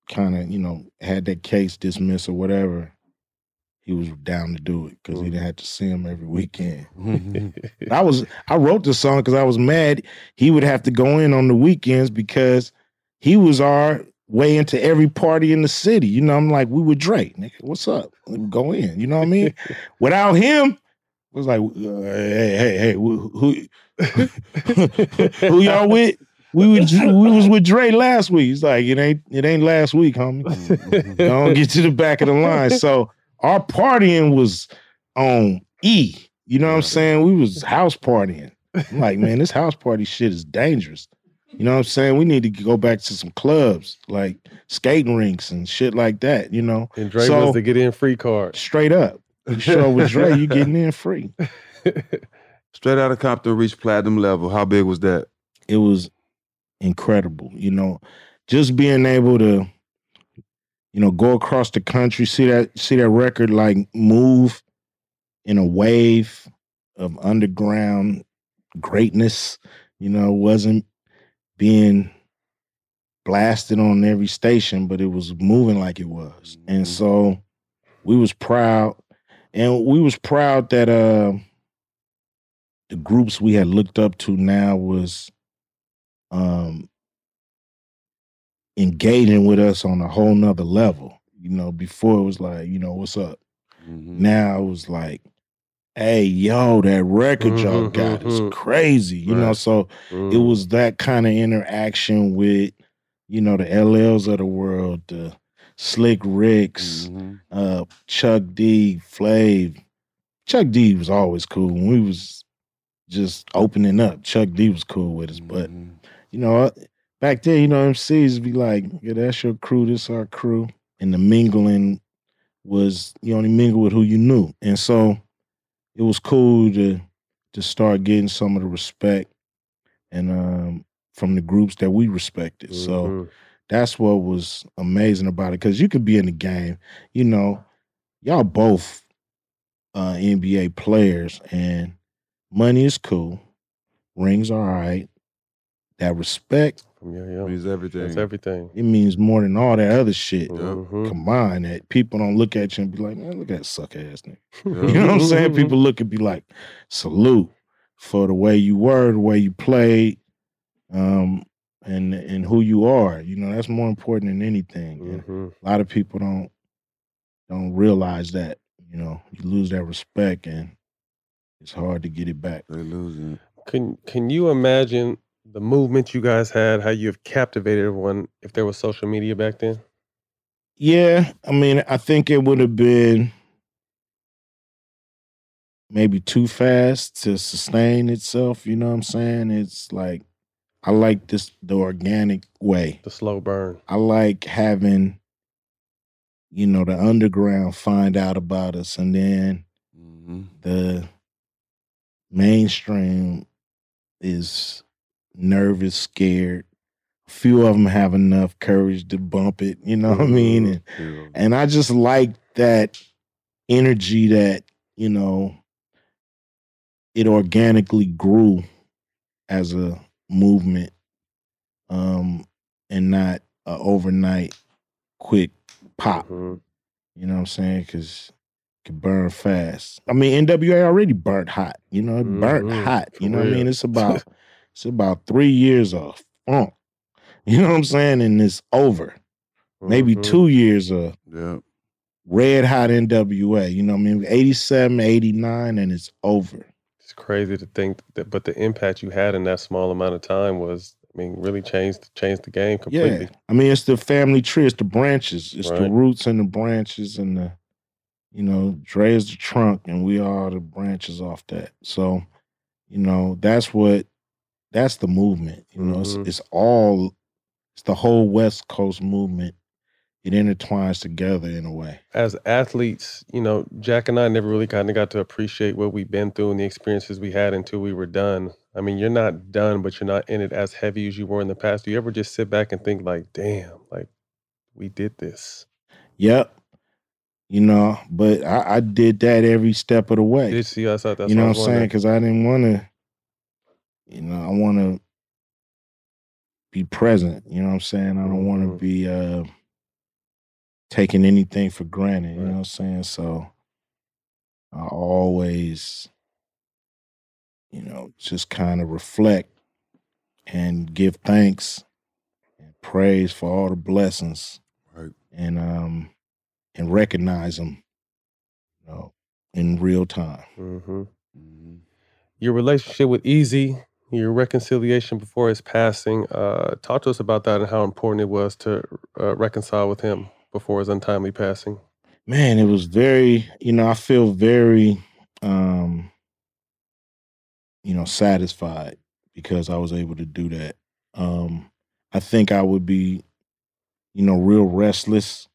kind of, you know, had that case dismissed or whatever, he was down to do it because he didn't mm-hmm. have to see him every weekend. Mm-hmm. I was I wrote the song because I was mad he would have to go in on the weekends because he was our way into every party in the city. You know, I'm like, we were Dre. Nigga, what's up? Go in. You know what I mean? Without him, it was like, uh, hey, hey, hey, who who, who y'all with? We was we was with Dre last week. He's like, it ain't it ain't last week, homie. Mm-hmm. Don't get to the back of the line. So our partying was on E. You know what I'm saying? We was house partying. I'm like, man, this house party shit is dangerous. You know what I'm saying? We need to go back to some clubs, like skating rinks and shit like that, you know? And Dre So- was the get in free card. Straight up. Up with Dre, you getting in free. Straight out of Compton reached platinum level. How big was that? It was incredible, you know. Just being able to, you know, go across the country, see that see that record like move in a wave of underground greatness, you know, wasn't being blasted on every station, but it was moving like it was. And so we was proud and we was proud that uh the groups we had looked up to now was um engaging with us on a whole nother level. You know, before it was like, you know, what's up? Now it was like, hey, yo, that record y'all Mhm, got is mhm. crazy. You know, so it Mhm. was that kind of interaction with, you know, the LLs of the world, the Slick Ricks, uh, Chuck D, Flav. Chuck D was always cool. When we was just opening up, Chuck D was cool with us. But you know, uh, back then, you know, MCs be like, "Yeah, that's your crew. This our crew," and the mingling was you only mingle with who you knew, and so it was cool to to start getting some of the respect and um from the groups that we respected. So Mhm. that's what was amazing about it because you could be in the game, you know, y'all both uh NBA players and money is cool, rings are all right. That respect From your young. Means everything. That's everything. it means more than all that other shit Mhm. combined that people don't look at you and be like, man, look at that suck ass nigga. You know what I'm saying? People look and be like, salute for the way you were, the way you played, um, and and who you are. You know, that's more important than anything. And Mhm. a lot of people don't don't realize that. You know, you lose that respect and it's hard to get it back. They lose it. Can Can you imagine the movement you guys had? How you have captivated everyone? If there was social media back then. Yeah, I mean, I think it would have been maybe too fast to sustain itself. You know what I'm saying? It's like I like this the organic way. The slow burn. I like having, you know, the underground find out about us and then mm-hmm. the mainstream is nervous, scared. A few of them have enough courage to bump it, you know what I mean? And, and I just like that energy that, you know, it organically grew as a movement um and not a overnight quick pop. Mm-hmm. You know what I'm saying? Cause it could burn fast. I mean, NWA already burnt hot. You know, it burnt Mhm, hot. You know what I mean? It's about it's about three years of funk. You know what I'm saying? And it's over. Maybe Mhm. two years of yeah. red hot NWA. You know what I mean? 87, 89, and it's over. It's crazy to think that, but the impact you had in that small amount of time was, I mean, really changed changed the game completely. Yeah. I mean, it's the family tree, it's the branches, it's the roots and the branches and the, you know, Dre is the trunk and we are the branches off that. So, you know, that's what that's the movement. You know, Mhm. it's it's all it's the whole West Coast movement. It intertwines together in a way. As athletes, you know, Jack and I never really kind of got to appreciate what we've been through and the experiences we had until we were done. I mean, you're not done, but you're not in it as heavy as you were in the past. Do you ever just sit back and think, like, damn, like we did this? Yep. You know, but I, I did that every step of the way. Did see us out? That's you know what I'm saying? Because I didn't want to, you know, I want to be present. You know what I'm saying? I don't want to be uh taking anything for granted. You know what I'm saying? So I always, you know, just kind of reflect and give thanks and praise for all the blessings, right? And um and recognize them, you know, in real time. hmm Your relationship with Eazy, your reconciliation before his passing. Uh, talk to us about that and how important it was to uh, reconcile with him before his untimely passing. man it was very you know i feel very um you know satisfied because i was able to do that Um, I think I would be, you know, real restless,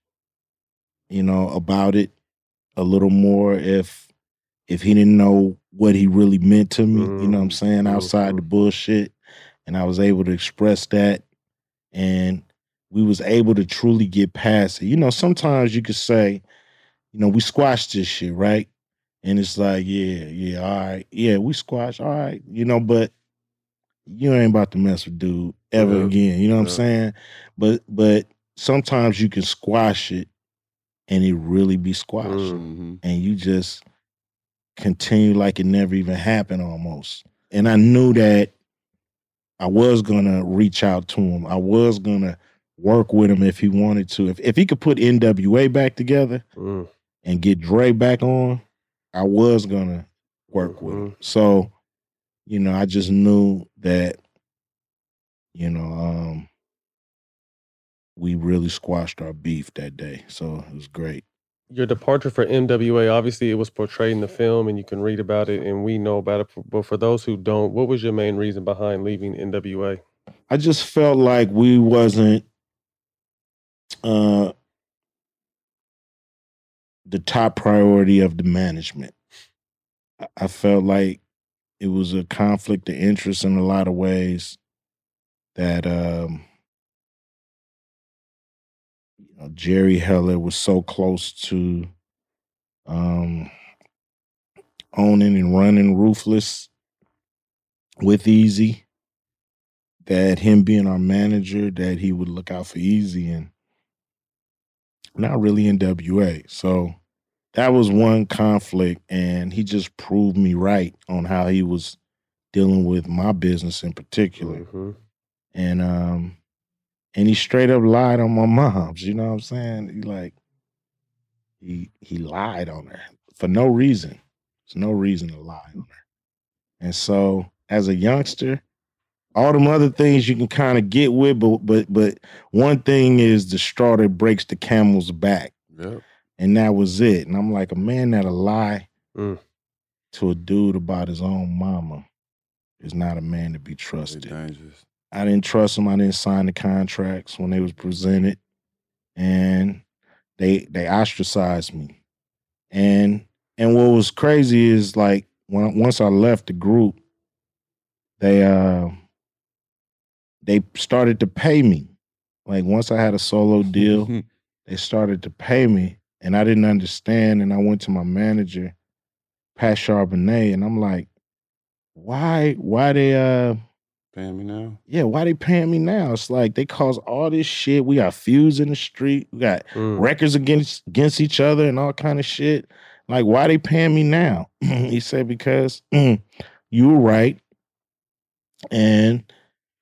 you know, about it a little more if if he didn't know what he really meant to me, you know what I'm mm-hmm. saying, mm-hmm. outside the mm-hmm. bullshit. And I was able to express that and we was able to truly get past it. You know, sometimes you could say, you know, we squashed this shit, right? And it's like, yeah, yeah, all right, yeah, we squashed, all right, you know, but you ain't about to mess with dude ever Yeah, again. You know what I'm saying? But but sometimes you can squash it and it really be squashed. Mm-hmm. And you just continue like it never even happened almost. And I knew that I was gonna reach out to him. I was gonna work with him if he wanted to. If if he could put NWA back together Mm. and get Dre back on, I was gonna work with Mm-hmm. him. So, you know, I just knew that, you know, um, we really squashed our beef that day. So it was great. Your departure for NWA, obviously, it was portrayed in the film, and you can read about it, and we know about it. But for those who don't, what was your main reason behind leaving NWA? I just felt like we wasn't uh the top priority of the management. I- felt like it was a conflict of interest in a lot of ways that um know, Jerry Heller was so close to um owning and running Ruthless with Eazy that him being our manager that he would look out for Eazy and not really NWA. So that was one conflict and he just proved me right on how he was dealing with my business in particular. Mm-hmm. And um and he straight up lied on my mom's, you know what I'm saying? He like he he lied on her for no reason. There's no reason to lie on her. And so as a youngster, all them other things you can kind of get with, but but but one thing is the straw that breaks the camel's back. Yep. And that was it. And I'm like, a man that'll lie Mm. to a dude about his own mama is not a man to be trusted. dangerous. I didn't trust them. I didn't sign the contracts when they was presented, and they they ostracized me. And and what was crazy is like when once I left the group, they uh they started to pay me. Like once I had a solo deal, they started to pay me, and I didn't understand. And I went to my manager, Pat Charbonnet, and I'm like, why why they uh Paying me now? yeah, why they paying me now? It's like they cause all this shit. We got feuds in the street. We got Mm. records against against each other and all kind of shit. Like, why they paying me now? he said because mm, you were right, and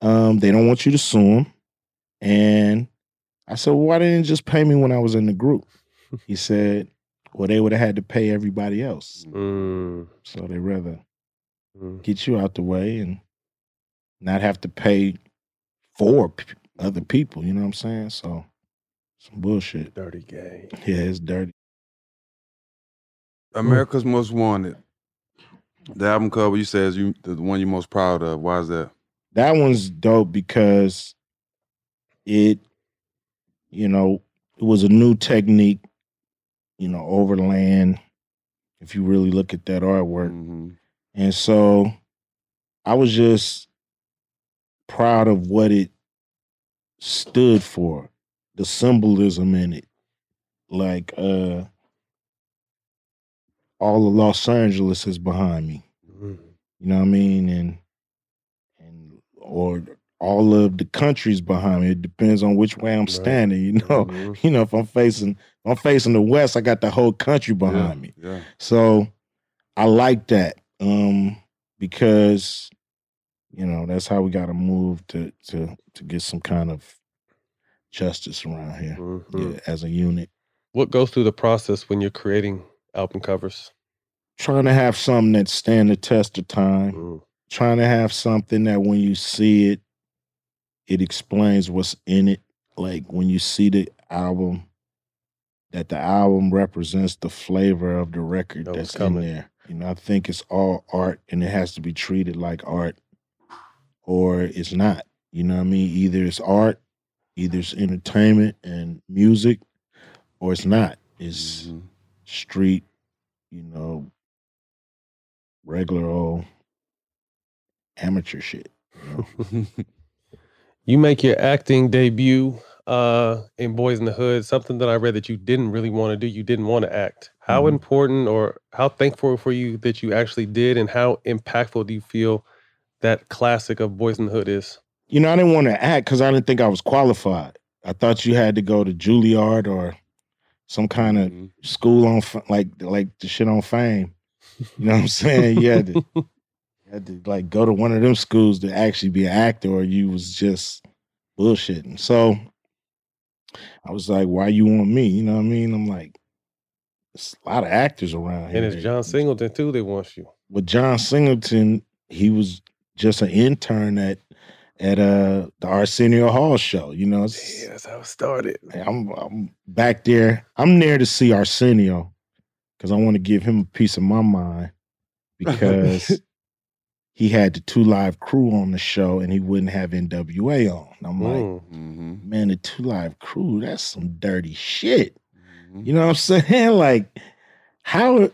um, they don't want you to sue them. And I said, well, why didn't just pay me when I was in the group? he said, well, they would have had to pay everybody else. Mm. So they rather Mm. get you out the way and not have to pay for p- other people. You know what I'm saying? So some bullshit. Dirty game. Yeah, it's dirty. America's Most Wanted. The album cover you said is you the one you're most proud of. Why is that? That one's dope because it, you know, it was a new technique, you know, overland. If you really look at that artwork. Mm-hmm. And so I was just proud of what it stood for, the symbolism in it. Like uh all of Los Angeles is behind me. Mm-hmm. You know what I mean? And and or all of the countries behind me. It depends on which way I'm standing, you know. Mhm. You know, if I'm facing if I'm facing the west, I got the whole country behind me. Yeah. So I like that um, because you know that's how we got to move to to to get some kind of justice around here Mhm. yeah, as a unit. What goes through the process when you're creating album covers? Trying to have something that stand the test of time. Mm. Trying to have something that when you see it, it explains what's in it. Like when you see the album, that the album represents the flavor of the record what's that's in coming. there. You know, I think it's all art and it has to be treated like art or it's not. You know what I mean? Either it's art, either it's entertainment and music, or it's not. It's street, you know, regular old amateur shit. You make your acting debut uh, in Boyz n the Hood, something that I read that you didn't really want to do. You didn't want to act. How Mhm. important or how thankful for you that you actually did, and how impactful do you feel that classic of Boyz n the Hood is? You know, I didn't want to act because I didn't think I was qualified. I thought you had to go to Juilliard or some kind of mm-hmm. school on like like the shit on fame. You know what I'm saying? You had to, you had to like go to one of them schools to actually be an actor, or you was just bullshitting. So I was like, "Why you want me?" You know what I mean? I'm like, "There's a lot of actors around here." And it's John Singleton too. They want you. with John Singleton, he was just an intern at at uh the Arsenio Hall show. You know, yeah, that's how it started. I'm, I'm back there. I'm there to see Arsenio because I want to give him a piece of my mind because he had the 2 Live Crew on the show and he wouldn't have NWA on. I'm like, mm-hmm. Mm-hmm. man, the 2 Live Crew, that's some dirty shit. Mm-hmm. You know what I'm saying? Like, how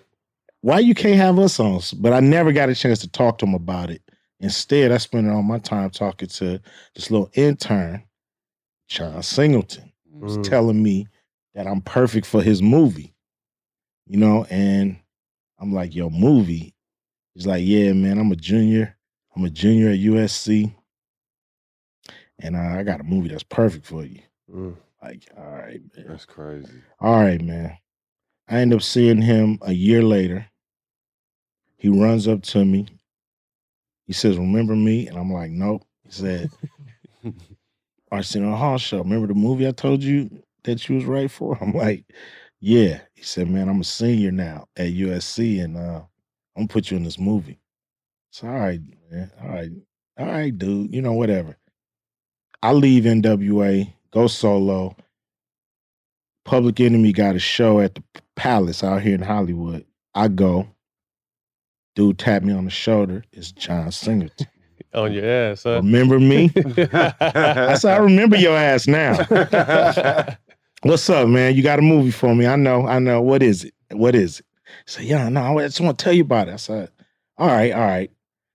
why you can't have us on? But I never got a chance to talk to him about it. Instead, I spent all my time talking to this little intern, John Singleton, who's Mm. telling me that I'm perfect for his movie. You know, and I'm like, yo, movie. He's like, yeah, man, I'm a junior. I'm a junior at USC. And uh, I got a movie that's perfect for you. Mm. Like, all right, man. That's crazy. All right, man. I end up seeing him a year later. He runs up to me. He says, Remember me? And I'm like, Nope. He said, Arsenio Hall show. Remember the movie I told you that you was right for? I'm like, Yeah. He said, Man, I'm a senior now at USC and uh, I'm gonna put you in this movie. So all right, man. All right. All right, dude. You know, whatever. I leave NWA, go solo. Public Enemy got a show at the Palace out here in Hollywood. I go. Dude tapped me on the shoulder. It's John Singleton. On your ass, huh? Remember me? I said, I remember your ass now. What's up, man? You got a movie for me? I know, I know. What is it? What is it? He said, Yeah, no, I just want to tell you about it. I said, All right, all right.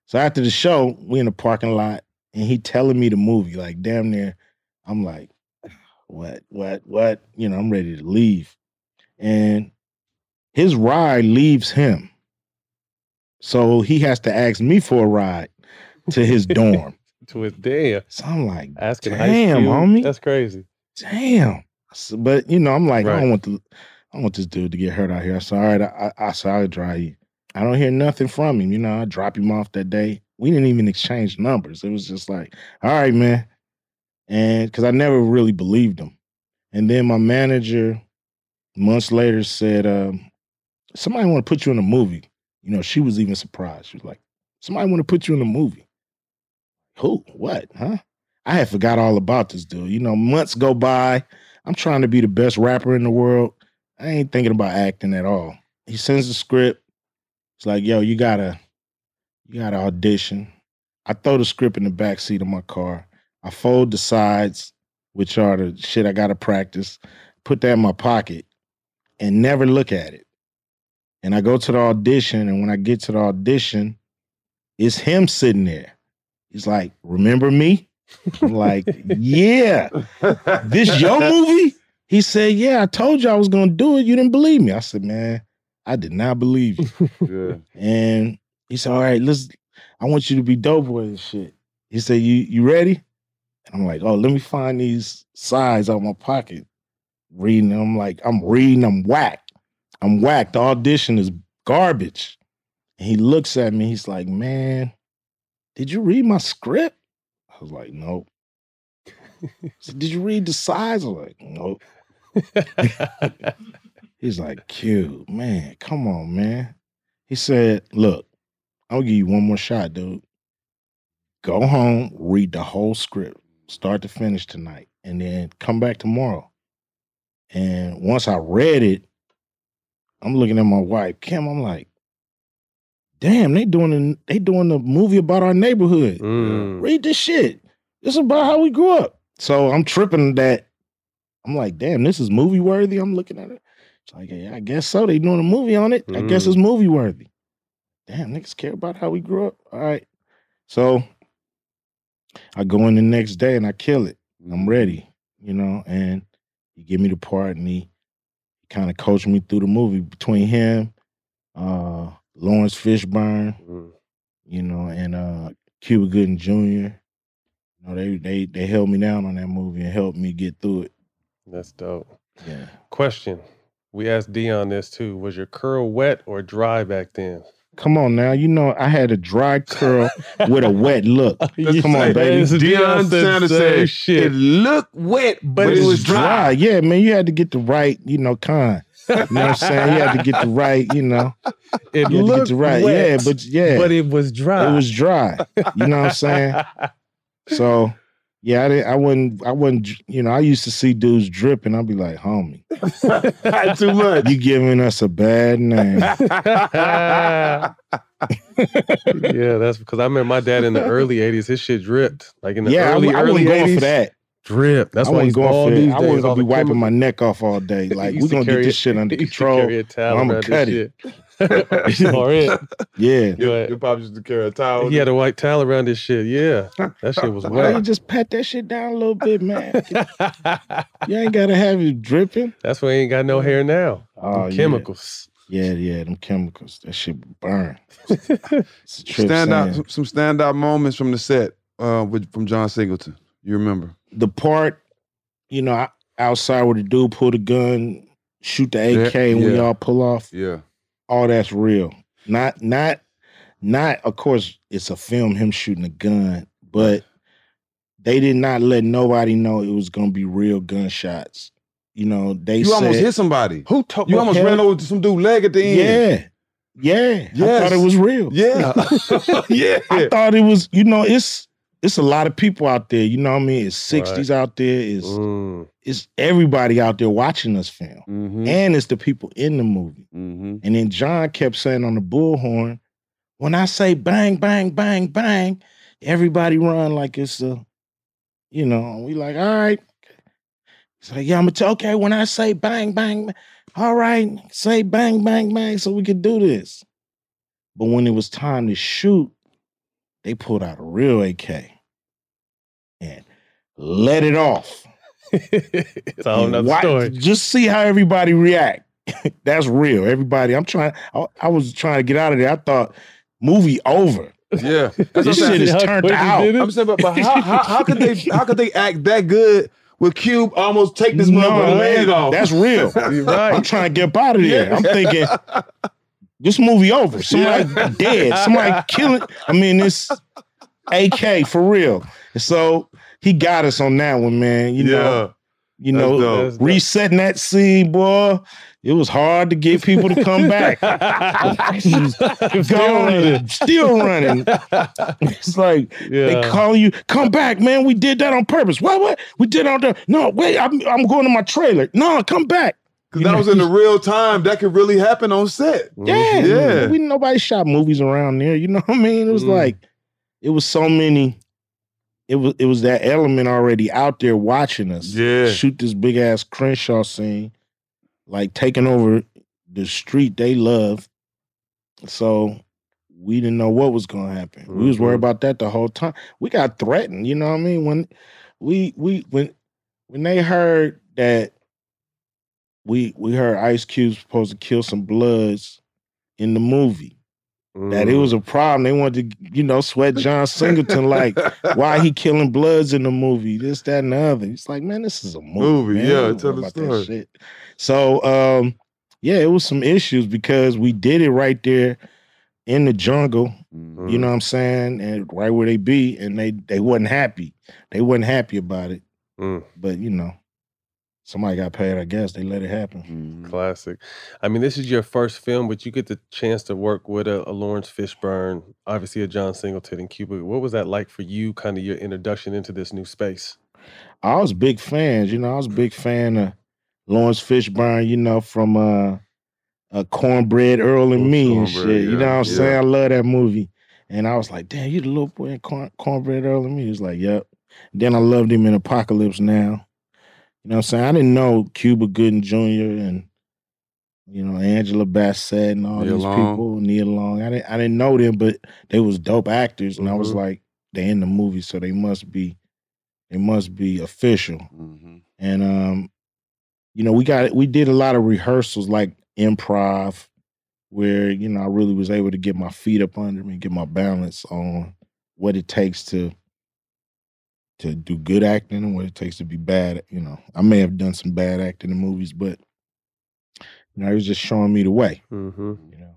So after the show, we in the parking lot, and he telling me the movie, like damn near. I'm like, what, what, what? You know, I'm ready to leave. And his ride leaves him. So he has to ask me for a ride to his dorm. to his damn. So I'm like, asking damn, homie. That's crazy. damn. Said, But you know, I'm like, I don't want the, I don't want this dude to get hurt out here. I said, all right, I, I, I said, I'll drive you. I don't hear nothing from him. You know, I drop him off that day. We didn't even exchange numbers. It was just like, all right, man. And because I never really believed him. And then my manager months later said, um, somebody want to put you in a movie. You know, she was even surprised. She was like, somebody want to put you in a movie. Who? What? Huh? I had forgot all about this dude. You know, months go by. I'm trying to be the best rapper in the world. I ain't thinking about acting at all. He sends the script. It's like, yo, you gotta, you gotta audition. I throw the script in the back seat of my car. I fold the sides, which are the shit I gotta practice, put that in my pocket, and never look at it. And I go to the audition, and when I get to the audition, it's him sitting there. He's like, "Remember me?" I'm like, "Yeah, this your movie?" He said, "Yeah, I told you I was gonna do it. You didn't believe me." I said, "Man, I did not believe you." Yeah. And he said, "All right, let's. I want you to be dope boy and shit." He said, "You you ready?" And I'm like, "Oh, let me find these sides out of my pocket." Reading, them. I'm like, I'm reading. I'm whacked. I'm whacked. The audition is garbage. And he looks at me. He's like, "Man, did you read my script?" I was like, "Nope." Said, did you read the sides? I was like, "Nope." He's like, Q, man, come on, man. He said, Look, I'll give you one more shot, dude. Go home, read the whole script, start to finish tonight, and then come back tomorrow. And once I read it, I'm looking at my wife, Kim. I'm like, damn, they doing a, they doing a movie about our neighborhood. Mm. Read this shit. It's about how we grew up. So I'm tripping that. I'm like, damn, this is movie worthy. I'm looking at it. It's like, yeah, I guess so. They doing a movie on it. I guess Mm. it's movie worthy. Damn, niggas care about how we grew up. All right. So I go in the next day and I kill it. I'm ready, you know, and he give me the part and he kind of coached me through the movie between him, uh, Laurence Fishburne, Mm. you know, and uh Cuba Gooding Jr. You know, they they they held me down on that movie and helped me get through it. That's dope. Yeah. Question. We asked Deion this too. Was your curl wet or dry back then? Come on now, you know I had a dry curl with a wet look. Come on, baby. Yes, Deion Sanders said it looked wet, but, it was dry. Yeah, man, you had to get the right, you know, kind. You know what I'm saying? You had to get the right, you know. It you had get looked the right. wet, yeah, but yeah. but it was dry. It was dry. You know what I'm saying? So yeah, I didn't I wasn't I wasn't you know, I used to see dudes dripping. I'd be like, homie, too much. you giving us a bad name. yeah, that's because I remember my dad in the early '80s. His shit dripped like in the yeah, I, early I early wasn't going for that. Drip. That's I why he's going bald for these. I wasn't gonna be wiping chemicals. my neck off all day. Like we're gonna get this shit under he to control. carry a towel I'm gonna cut this it. Or it. Yeah. Go ahead. Your pops used to carry a towel. He had a white towel around his shit. Yeah, that shit was Why you wet. just pat that shit down a little bit, man? you ain't gotta have it dripping. That's why he ain't got no hair now. Oh, Them yeah. chemicals. Yeah, yeah, them chemicals. That shit burn. It's a trip Stand out saying. some, some standout moments from the set uh, with from John Singleton. You remember? the part, you know, outside where the dude pull the gun, shoot the AK, Yeah, and we yeah. all pull off. Yeah. All that's real. Not, not, not. Of course, it's a film. Him shooting a gun, but they did not let nobody know it was gonna be real gunshots. You know, they you said, almost hit somebody. Who told You almost hell- ran over to some dude leg at the end. Yeah, yeah. I thought it was real. Yeah. yeah. I thought it was, you know, it's it's a lot of people out there. You know what I mean? It's 60s out there. It's Mm. it's everybody out there watching us film. Mm-hmm. And it's the people in the movie. Mm-hmm. And then John kept saying on the bullhorn, when I say bang, bang, bang, bang, everybody run like it's a, you know, we like, all right. He's like, yeah, I'm gonna tell, okay, when I say bang, bang, bang, all right, say bang, bang, bang, so we could do this. But when it was time to shoot, they pulled out a real AK let it off. It's a whole nother watch- story. Just see how everybody react. That's real. Everybody, I'm trying. I, I was trying to get out of there. I thought movie over. Yeah. That's This shit is turned out. I'm saying, but, but how, how, how could they how could they act that good with Cube almost take this No, motherfucker leg off? That's real. You're right. I'm trying to get up out of there. Yeah. I'm thinking this movie over. Somebody dead. Somebody killing. I mean, it's AK for real. So he got us on that one, man. You know, you That's know, dope. Resetting that scene, boy. It was hard to get people to come back. Gone, still running. It's like Yeah. they call you, come back, man. We did that on purpose. What? What? We did on the. No, wait. I'm, I'm going to my trailer. No, come back. Because that was in the real time. That could really happen on set. Yeah, Yeah. We nobody shot movies around there. You know what I mean? It was Mm. like it was so many. It was it was that element already out there watching us. Yeah. shoot this big ass Crenshaw scene, like taking over the street they love. So we didn't know what was gonna happen. We was Mm-hmm. worried about that the whole time. We got threatened. You know what I mean? When we we when when they heard that we we heard Ice Cube supposed to kill some Bloods in the movie. That it was Mm. a problem. They wanted to, you know, sweat John Singleton like why he killing Bloods in the movie, this, that, and the other. It's like, man, this is a movie. Movie, yeah, tell the story. shit. So um, yeah, it was some issues because we did it right there in the jungle. Mm-hmm. You know what I'm saying? And right where they be, and they they wasn't happy. They wasn't happy about it. Mm. But you know, somebody got paid. I guess they let it happen. Mm-hmm. Classic. I mean, this is your first film, but you get the chance to work with a, a Laurence Fishburne, obviously a John Singleton in Cuba. What was that like for you? Kind of your introduction into this new space. I was big fans. You know, I was a big fan of Laurence Fishburne. You know, from uh, uh Cornbread Earl and Me and shit. Cornbread, You know what I'm saying? I love that movie. And I was like, damn, you the little boy in Corn- Cornbread Earl and Me. He was like, yep. Then I loved him in Apocalypse Now. You know what I'm saying? I didn't know Cuba Gooding Jr. and you know Angela Bassett and all Nia these Long. people, Nia Long. I didn't I didn't know them, but they was dope actors, and I was Mhm. like, they in the movie, so they must be they must be official. Mm-hmm. And um, you know, we got we did a lot of rehearsals like improv, where you know I really was able to get my feet up under me, get my balance on what it takes to to do good acting and what it takes to be bad. You know, I may have done some bad acting in movies, but you know, it was just showing me the way. Mm-hmm. You know.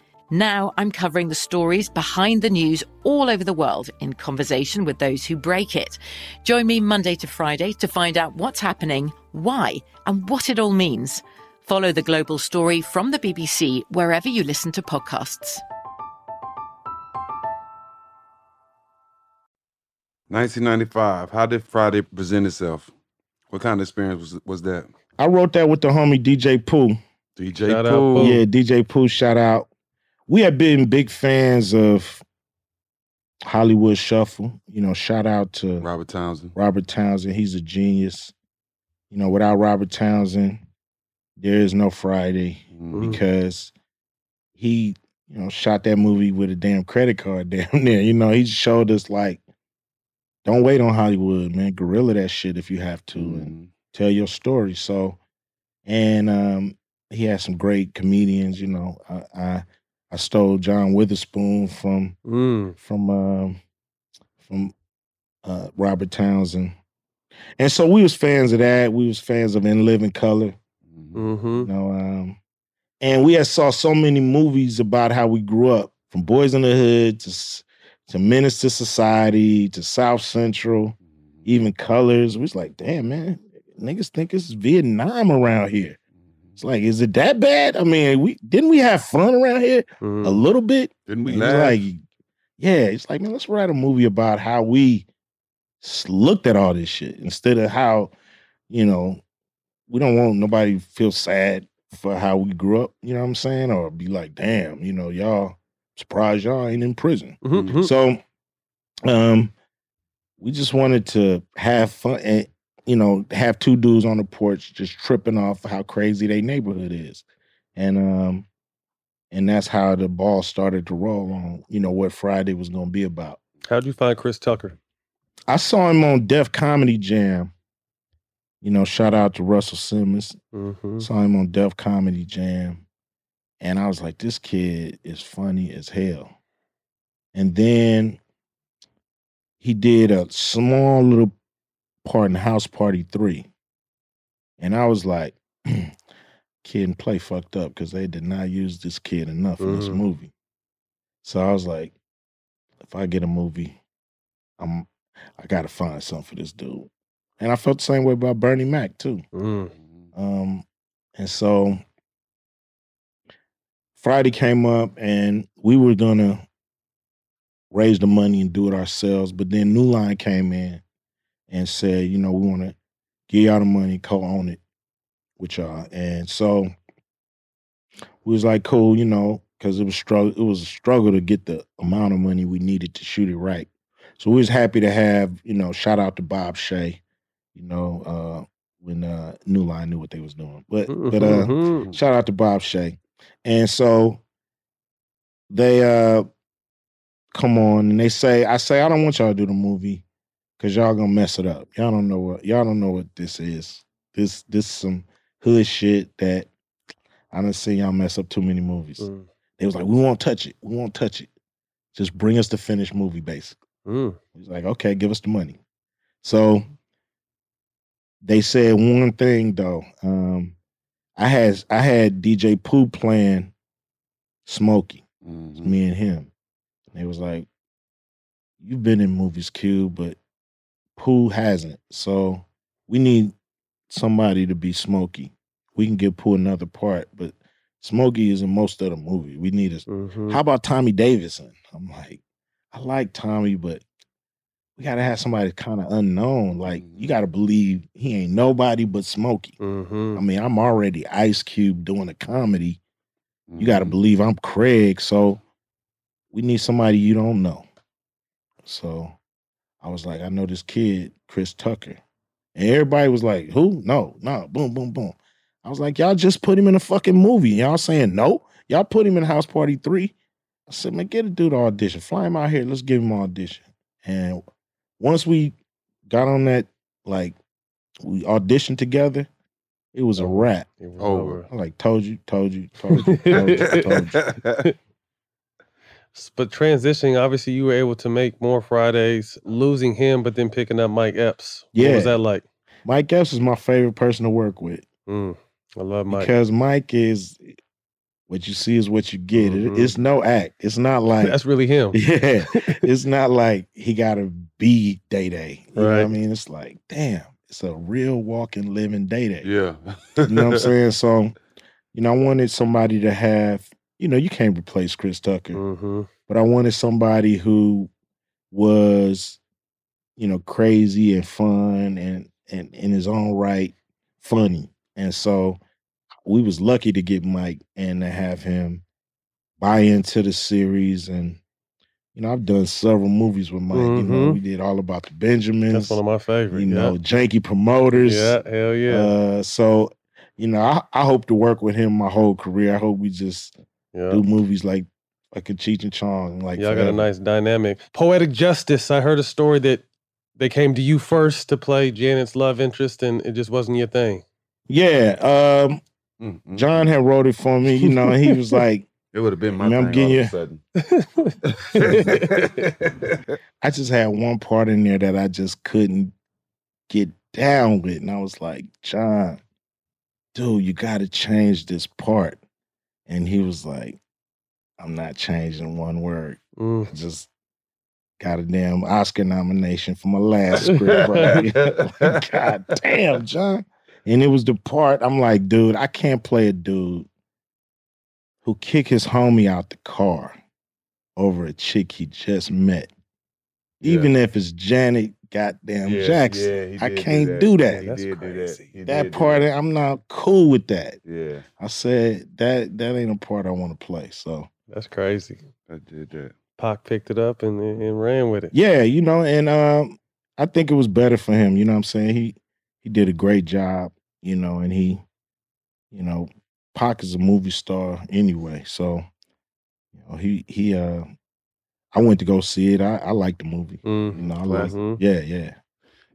Now I'm covering the stories behind the news all over the world in conversation with those who break it. Join me Monday to Friday to find out what's happening, why, and what it all means. Follow The Global Story from the BBC wherever you listen to podcasts. 1995. How did Friday present itself? What kind of experience was was that? I wrote that with the homie DJ Pooh. DJ Shout Pooh. Pooh. Yeah, DJ Pooh, shout out. We have been big fans of Hollywood Shuffle. You know, shout out to Robert Townsend. Robert Townsend. He's a genius. You know, without Robert Townsend, there is no Friday Mhm. because he, you know, shot that movie with a damn credit card down there. You know, he showed us like, don't wait on Hollywood, man. Gorilla that shit if you have to and Mhm. tell your story. So, and um, he had some great comedians. You know, I I, I stole John Witherspoon from Mm. from um, from uh, Robert Townsend, and so we was fans of that. We was fans of In Living Color. Mm-hmm. You know, um, and we had saw so many movies about how we grew up, from Boyz n the Hood to S- to Menace to Society to South Central, even Colors. We was like, damn man, niggas think it's Vietnam around here. It's like, is it that bad? I mean, we didn't we have fun around here Mhm. a little bit? Didn't we like, yeah, it's like, man, let's write a movie about how we looked at all this shit instead of how, you know, we don't want nobody feel sad for how we grew up, you know what I'm saying? Or be like, damn, you know, y'all surprised y'all ain't in prison. Mhm. So um we just wanted to have fun and you know, have two dudes on the porch just tripping off how crazy their neighborhood is. And um and that's how the ball started to roll on, you know, what Friday was gonna be about. How'd you find Chris Tucker? I saw him on Def Comedy Jam. You know, shout out to Russell Simmons. Mm-hmm. Saw him on Def Comedy Jam. And I was like, this kid is funny as hell. And then he did a small little part in House Party 3. And I was like, Kid 'n Play fucked up because they did not use this kid enough in this Mhm. movie. So I was like, if I get a movie, I'm I gotta find something for this dude. And I felt the same way about Bernie Mac too. Mm. Um, and so Friday came up and we were gonna raise the money and do it ourselves. But then New Line came in and said, you know, we wanna give y'all the money, co-own it with y'all. And so we was like, cool, you know, because it was struggle. It was a struggle to get the amount of money we needed to shoot it right. So we was happy to have you know shout out to Bob Shaye, you know uh, when uh, New Line knew what they was doing, but but uh, Mhm. shout out to Bob Shaye, and so they uh come on and they say I say I don't want y'all to do the movie because y'all gonna mess it up. Y'all don't know what y'all don't know what this is. This this some hood shit that I done seen y'all mess up too many movies. Mm. They was like, we won't touch it. We won't touch it. Just bring us the finished movie, basically. Mm. He's like, okay, give us the money. So they said one thing though. Um, I had I had DJ Pooh playing Smokey. It's me and him. And they was like, You've been in movies, Q, but Pooh hasn't. So we need somebody to be Smokey. We can give Pooh another part, but Smokey is in most of the movie. We need a Mm-hmm. how about Tommy Davidson? I'm like, I like Tommy, but we gotta have somebody kind of unknown. Like you gotta believe he ain't nobody but Smokey. Mm-hmm. I mean, I'm already Ice Cube doing a comedy. You gotta believe I'm Craig. So we need somebody you don't know. So I was like, I know this kid, Chris Tucker. And everybody was like, who? No, no, boom, boom, boom. I was like, y'all just put him in a fucking movie. Y'all saying no? Y'all put him in House Party 3. I said, man, get a dude to audition. Fly him out here. Let's give him an audition. And once we got on that, like, we auditioned together, it was a wrap. It was over. over. I like, told you, told you, told you, told you, told you. S- But transitioning, obviously, you were able to make more Fridays, losing him, but then picking up Mike Epps. What Yeah. was that like? Mike Epps is my favorite person to work with. Mm, I love Mike. Because Mike is what you see is what you get. It- it's no act. It's not like Mm-hmm. That's really him. Yeah. it's not like he gotta be Day Day. You know what I mean? It's like, damn, it's a real walking, living Day Day. Yeah. You know what I'm saying? So, you know, I wanted somebody to have, you know, you can't replace Chris Tucker, Mm-hmm. but I wanted somebody who was, you know, crazy and fun and and in his own right, funny. And so we was lucky to get Mike and to have him buy into the series. And, you know, I've done several movies with Mike. You know, Mhm. we did all about the Benjamins. That's one of my favorites. You know, janky promoters. Yeah, hell yeah. Uh, so, you know, I, I hope to work with him my whole career. I hope we just Yeah. do movies like like a Cheech and Chong. Like Y'all got a nice dynamic. Poetic Justice. I heard a story that they came to you first to play Janet's love interest, and it just wasn't your thing. Yeah. Um, Mm, John had wrote it for me, you know, he was like, It would have been my Man, I'm getting all you- of a sudden. I just had one part in there that I just couldn't get down with. And I was like, John, dude, you got to change this part. And he was like, I'm not changing one word. Mm. I just got a damn Oscar nomination for my last script. Like, God damn, John. And it was the part I'm like, dude, I can't play a dude who kick his homie out the car over a chick he just met. Even if it's Janet goddamn Yeah, Jackson. yeah, he I did do can't that. do that. he That's did do that. crazy. That part, that. I'm not cool with that. Yeah. I said that that ain't a part I want to play. So That's crazy. I did that. Pac picked it up and, and ran with it. yeah, you know, and um, I think it was better for him. You know what I'm saying? He he did a great job, you know, and he, you know, Pac is a movie star anyway. So, you know, he he uh I went to go see it. I, I like the movie. Mm. You know, I like Classic. Yeah, yeah.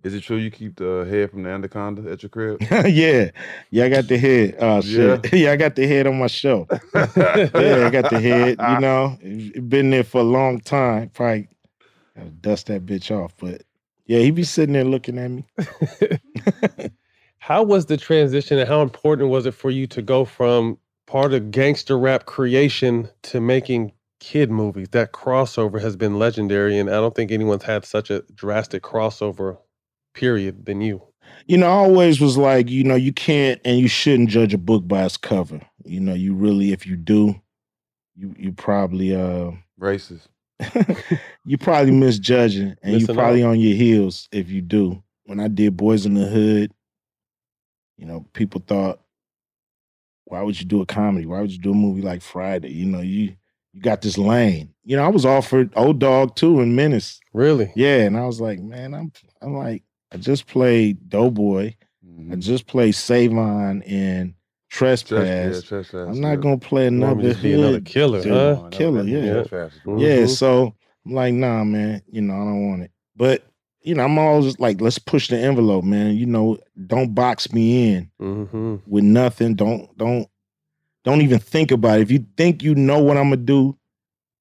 Is it true you keep the head from the anaconda at your crib? yeah. Yeah, I got the head. Oh shit. Yeah. I got the head on my shelf. yeah, I got the head, you know. It, it been there for a long time. Probably gotta dust that bitch off. But yeah, he be sitting there looking at me. How was the transition and how important was it for you to go from part of gangster rap creation to making kid movies? That crossover has been legendary, and I don't think anyone's had such a drastic crossover period than you. You know, I always was like, you know, you can't and you shouldn't judge a book by its cover. You know, you really, if you do, you you probably uh Racist. you probably misjudging and you probably out. on your heels if you do. When I did Boyz n the Hood, you know, people thought why would you do a comedy? Why would you do a movie like Friday? You know, you you got this lane. You know, I was offered O-Dog too in Menace. Really? Yeah, and I was like, man, I'm I'm like, I just played Doughboy. Mm-hmm. I just played Savon in Trespass. Trespass, I'm not gonna play another me to be another killer, dude. huh? Killer, That- yeah. Trespass is. Yeah, Mhm. so I'm like, nah, man, you know, I don't want it. But you know, I'm always like, let's push the envelope, man. You know, don't box me in Mm-hmm. with nothing. Don't don't don't even think about it. If you think you know what I'm gonna do,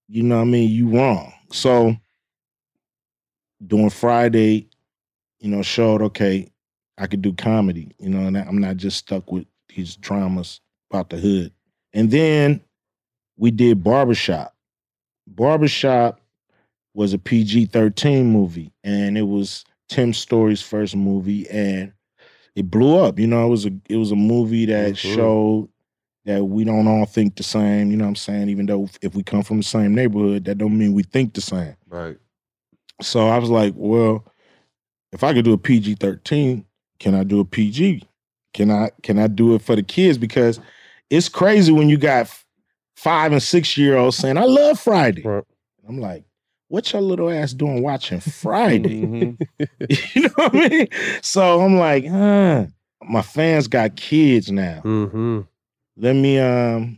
you know what I mean, you wrong. So doing Friday, you know, showed okay, I could do comedy, you know, and I'm not just stuck with these dramas about the hood. And then we did Barbershop. Barbershop was a PG 13 movie, and it was Tim Story's first movie, and it blew up. You know, it was a it was a movie that Mhm. showed that we don't all think the same. You know what I'm saying? Even though if we come from the same neighborhood, that don't mean we think the same. Right. So I was like, well, if I could do a PG 13, can I do a PG? Can I can I do it for the kids? Because it's crazy when you got five and six year olds saying, I love Friday. I'm like, what your little ass doing watching Friday? you know what I mean? So I'm like, huh. My fans got kids now. Mm-hmm. Let me um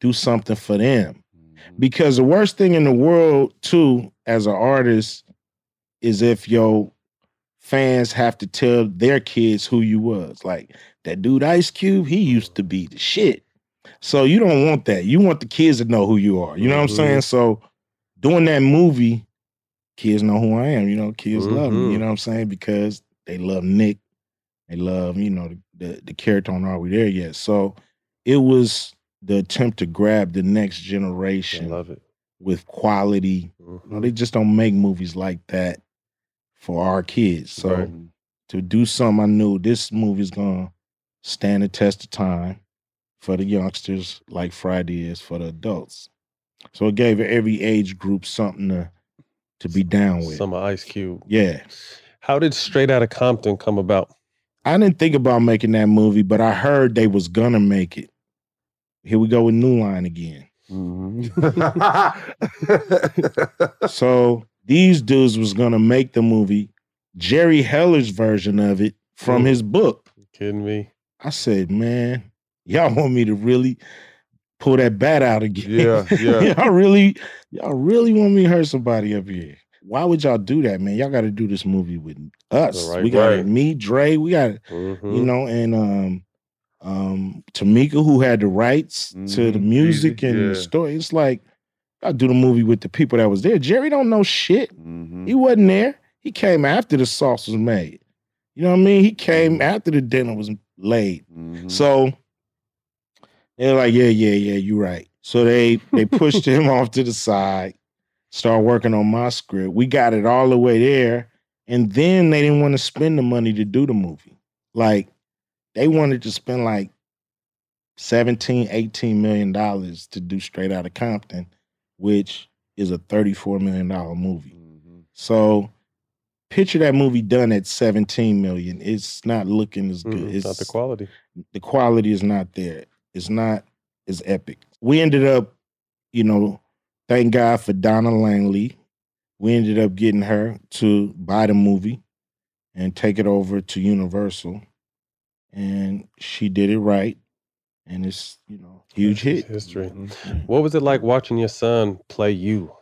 do something for them. Because the worst thing in the world, too, as an artist, is if your fans have to tell their kids who you was. Like that dude Ice Cube, he used to be the shit. So you don't want that. You want the kids to know who you are. You know what I'm Mhm. saying? So doing that movie, kids know who I am. You know, kids love me. You Mhm. know what I'm saying? Because they love Nick. They love, you know, the, the, the character on Are We There Yet? So it was the attempt to grab the next generation love it. with quality. You know, they mm-hmm. just don't make movies like that for our kids. So Right. to do something I knew this movie's gonna stand the test of time for the youngsters like Friday is for the adults. So it gave every age group something to to be down with. Some Ice Cube. Yeah. How did Straight Outta Compton come about? I didn't think about making that movie, but I heard they was gonna make it. Here we go with New Line again. so these dudes was gonna make the movie, Jerry Heller's version of it from Mm. his book. Kidding me? I said, man, y'all want me to really pull that bat out again? Yeah, yeah. y'all really, y'all really want me to hurt somebody up here? Why would y'all do that, man? Y'all got to do this movie with us. right we got way. me, Dre. We got Mhm. you know, and um, um, Tomica, who had the rights to the Mhm, music music, and yeah. the story. It's like I do the movie with the people that was there. Jerry don't know shit. Mm-hmm. He wasn't there. He came after the sauce was made. You know what I mean? He came after the dinner was laid. Mm-hmm. So they're like, yeah, yeah, yeah, you're right. So they they pushed him off to the side, start working on my script. We got it all the way there. And then they didn't want to spend the money to do the movie. Like they wanted to spend like 17, 18 million dollars to do Straight out of Compton, which is a 34 million dollar movie. So picture that movie done at 17 million. It's not looking as good. Mm, It's not the quality. the quality is not there. It's not as epic. We ended up, you know, thank God for Donna Langley. We ended up getting her to buy the movie and take it over to Universal. And she did it right. And it's, you know, huge hit. History. Mm-hmm. What was it like watching your son play you?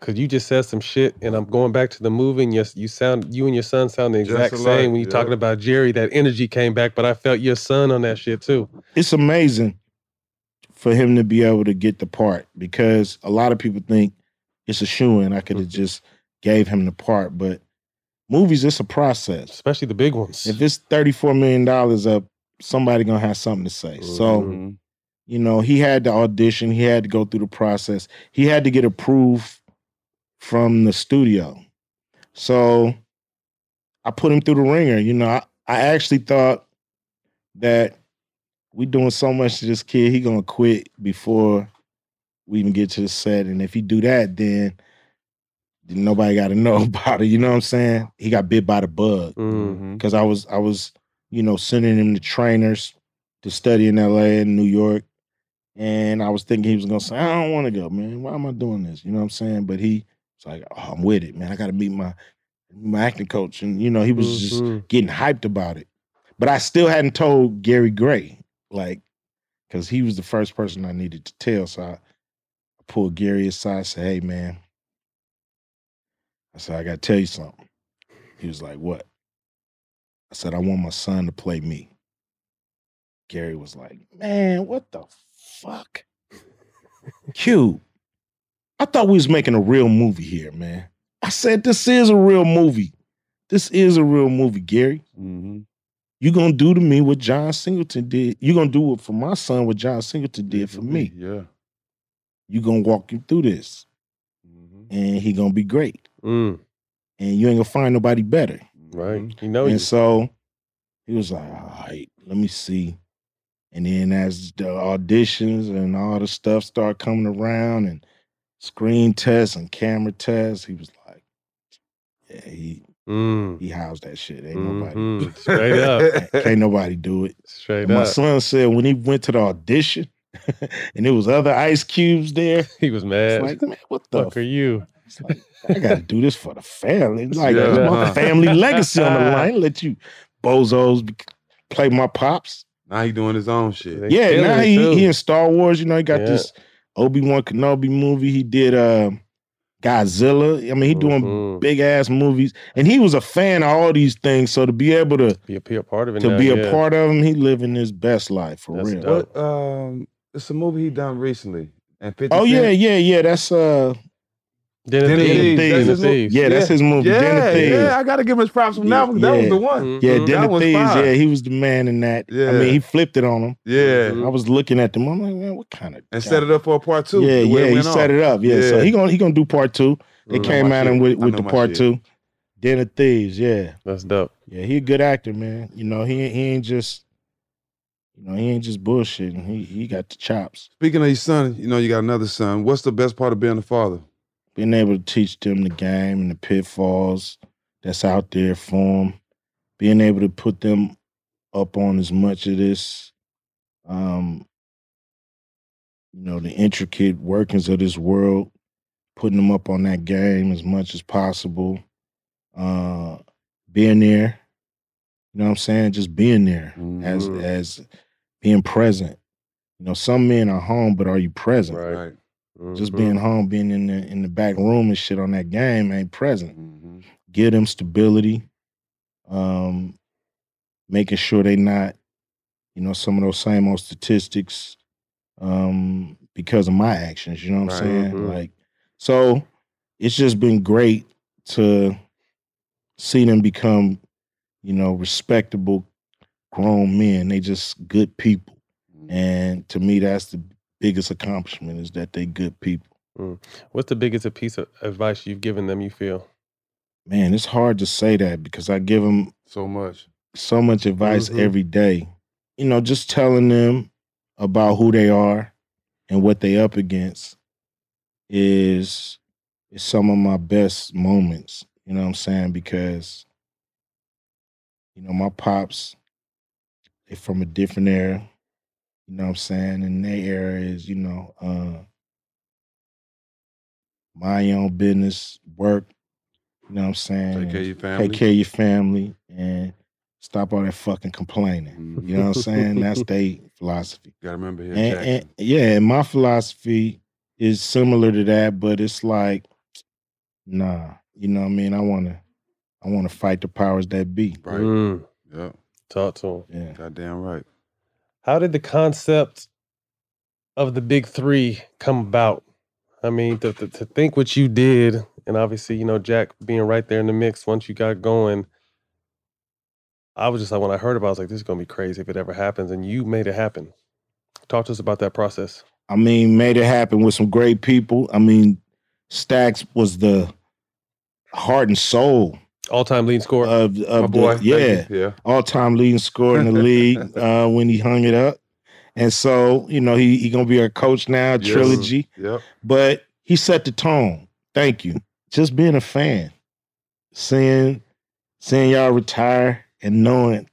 Cause you just said some shit, and I'm going back to the movie, and yes, you sound you and your son sound the exact alike, same when you're yeah. talking about Jerry. That energy came back, but I felt your son on that shit too. it's amazing for him to be able to get the part because a lot of people think it's a shoe in. I could have just gave him the part, but movies it's a process. Especially the big ones. If it's $34 million up, somebody gonna have something to say. So, Mm-hmm. you know, he had to audition, he had to go through the process, he had to get approved from the studio. So I put him through the ringer. You know, I, I actually thought that we doing so much to this kid, he gonna quit before we even get to the set. And if he do that, then nobody got to know about it. You know what I'm saying? He got bit by the bug Mm-hmm. because I was I was you know sending him to trainers to study in LA and New York. And I was thinking he was gonna say, I don't want to go, man. Why am I doing this? You know what I'm saying? But he was like, oh, I'm with it, man. I gotta meet my my acting coach. And you know, he was Mhm. just getting hyped about it. But I still hadn't told Gary Gray, like, because he was the first person I needed to tell. So I, I pulled Gary aside, and said, Hey man. I said, I gotta tell you something. He was like, What? I said, I want my son to play me. Gary was like, Man, what the fuck? Q, I thought we was making a real movie here, man. I said, This is a real movie. This is a real movie, Gary. Mm-hmm. you gonna do to me what John Singleton did. you gonna do it for my son what John Singleton did for me. Yeah. you gonna walk him through this. And he gonna be great. Mm. And you ain't gonna find nobody better. Right. You know and you. so he was like, all right, let me see. And then as the auditions and all the stuff started coming around and screen tests and camera tests, he was like, yeah, he Mm. he housed that shit. Ain't nobody Mhm. Straight up. Can't nobody do it. Straight And my up. son said when he went to the audition and there was other ice cubes there, he was mad. like, man, what the fuck are you? I gotta do this for the family. Like Yeah. my Uh-huh. family legacy on the line. Let you bozos be- play my pops. Now he doing his own shit. yeah, now he, he in Star Wars. You know, he got Yeah. this Obi Wan Kenobi movie. He did uh, Godzilla. I mean, he doing Mm-hmm. big ass movies, and he was a fan of all these things. So to be able to be a, be a part of it, to now, be a yeah. part of him, he living his best life for real. What, um, it's a movie he done recently. And 50 Oh yeah, yeah, yeah. That's uh, Den of Den of Thieves. Thieves. That's his movie. Yeah, that's his movie. Yeah, Den of Thieves. yeah, I gotta give him his props from that one. That was the one. Yeah, Mhm. Den of Thieves. Yeah, he was the man in that. Yeah. I mean, he flipped it on him. Yeah. I was looking at them. I'm like, man, what kind of And set it up for a part two. Yeah, yeah, he set it up. Yeah, so he gonna he gonna do part two. They came at him with, with the part two. Den of Thieves. Yeah, that's dope. Yeah, he a good actor, man. You know, he he ain't just you know he ain't just bullshitting. He he got the chops. Speaking of your son, you know you got another son. What's the best part of being a father? Being able to teach them the game and the pitfalls that's out there for them, being able to put them up on as much of this, um, you know, the intricate workings of this world, putting them up on that game as much as possible, uh, being there, you know what I'm saying? Just being there as Mhm. as being present. You know, some men are home, but are you present? Right. Just Mhm. being home, being in the in the back room and shit on that game ain't present. Mm-hmm. Give them stability, um, making sure they not, you know, some of those same old statistics, um, because of my actions. You know what I'm saying? Mhm. Like, so it's just been great to see them become, you know, respectable grown men. They just good people, and to me, that's the biggest accomplishment is that they good people. Mm. What's the biggest piece of advice you've given them? You feel? Man, it's hard to say that because I give them so much, so much advice Mhm. every day. You know, just telling them about who they are and what they up against is is some of my best moments. You know what I'm saying? Because you know my pops, they from a different era. You know what I'm saying? And their era is, you know, uh, mind your own business, work. You know what I'm saying? Take care of your family. Take care of your family and stop all that fucking complaining. You know what I'm saying? That's their philosophy. Gotta remember here, And, and yeah, and my philosophy is similar to that, but it's like, nah, you know what I mean? I wanna I wanna fight the powers that be. Right. Mm. Yeah. Talk to him. Yeah. Goddamn right. How did the concept of the big three come about? I mean, to, to, to think what you did, and obviously, you know, Jack being right there in the mix once you got going. I was just like, when I heard about it, I was like, this is going to be crazy if it ever happens. And you made it happen. Talk to us about that process. I mean, made it happen with some great people. I mean, Stacks was the heart and soul all time leading scorer of, My boy, the yeah, you. Yeah. all time leading scorer in the league uh, when he hung it up. And so, you know, he he gonna be our coach now, Yes. trilogy. Yep. But he set the tone. Thank you. Just being a fan, seeing seeing y'all retire and knowing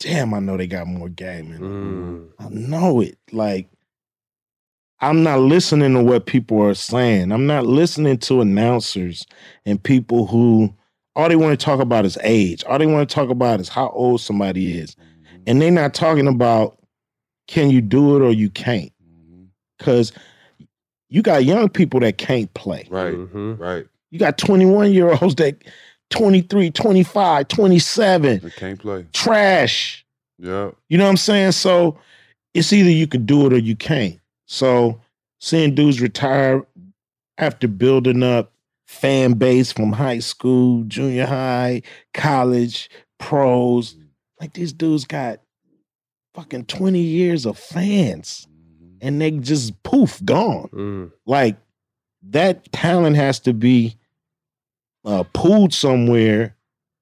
damn, I know they got more game in them. I know it. Like, I'm not listening to what people are saying. I'm not listening to announcers and people who all they want to talk about is age. All they want to talk about is how old somebody is. And they're not talking about can you do it or you can't. Because you got young people that can't play. Right. Mm-hmm. Right. You got 21 year olds that 23, 25, 27, They can't play. trash. Yeah. You know what I'm saying? So it's either you can do it or you can't. So seeing dudes retire after building up fan base from high school, junior high, college, pros, like these dudes got fucking 20 years of fans and they just poof gone. Mm. Like that talent has to be uh, pooled somewhere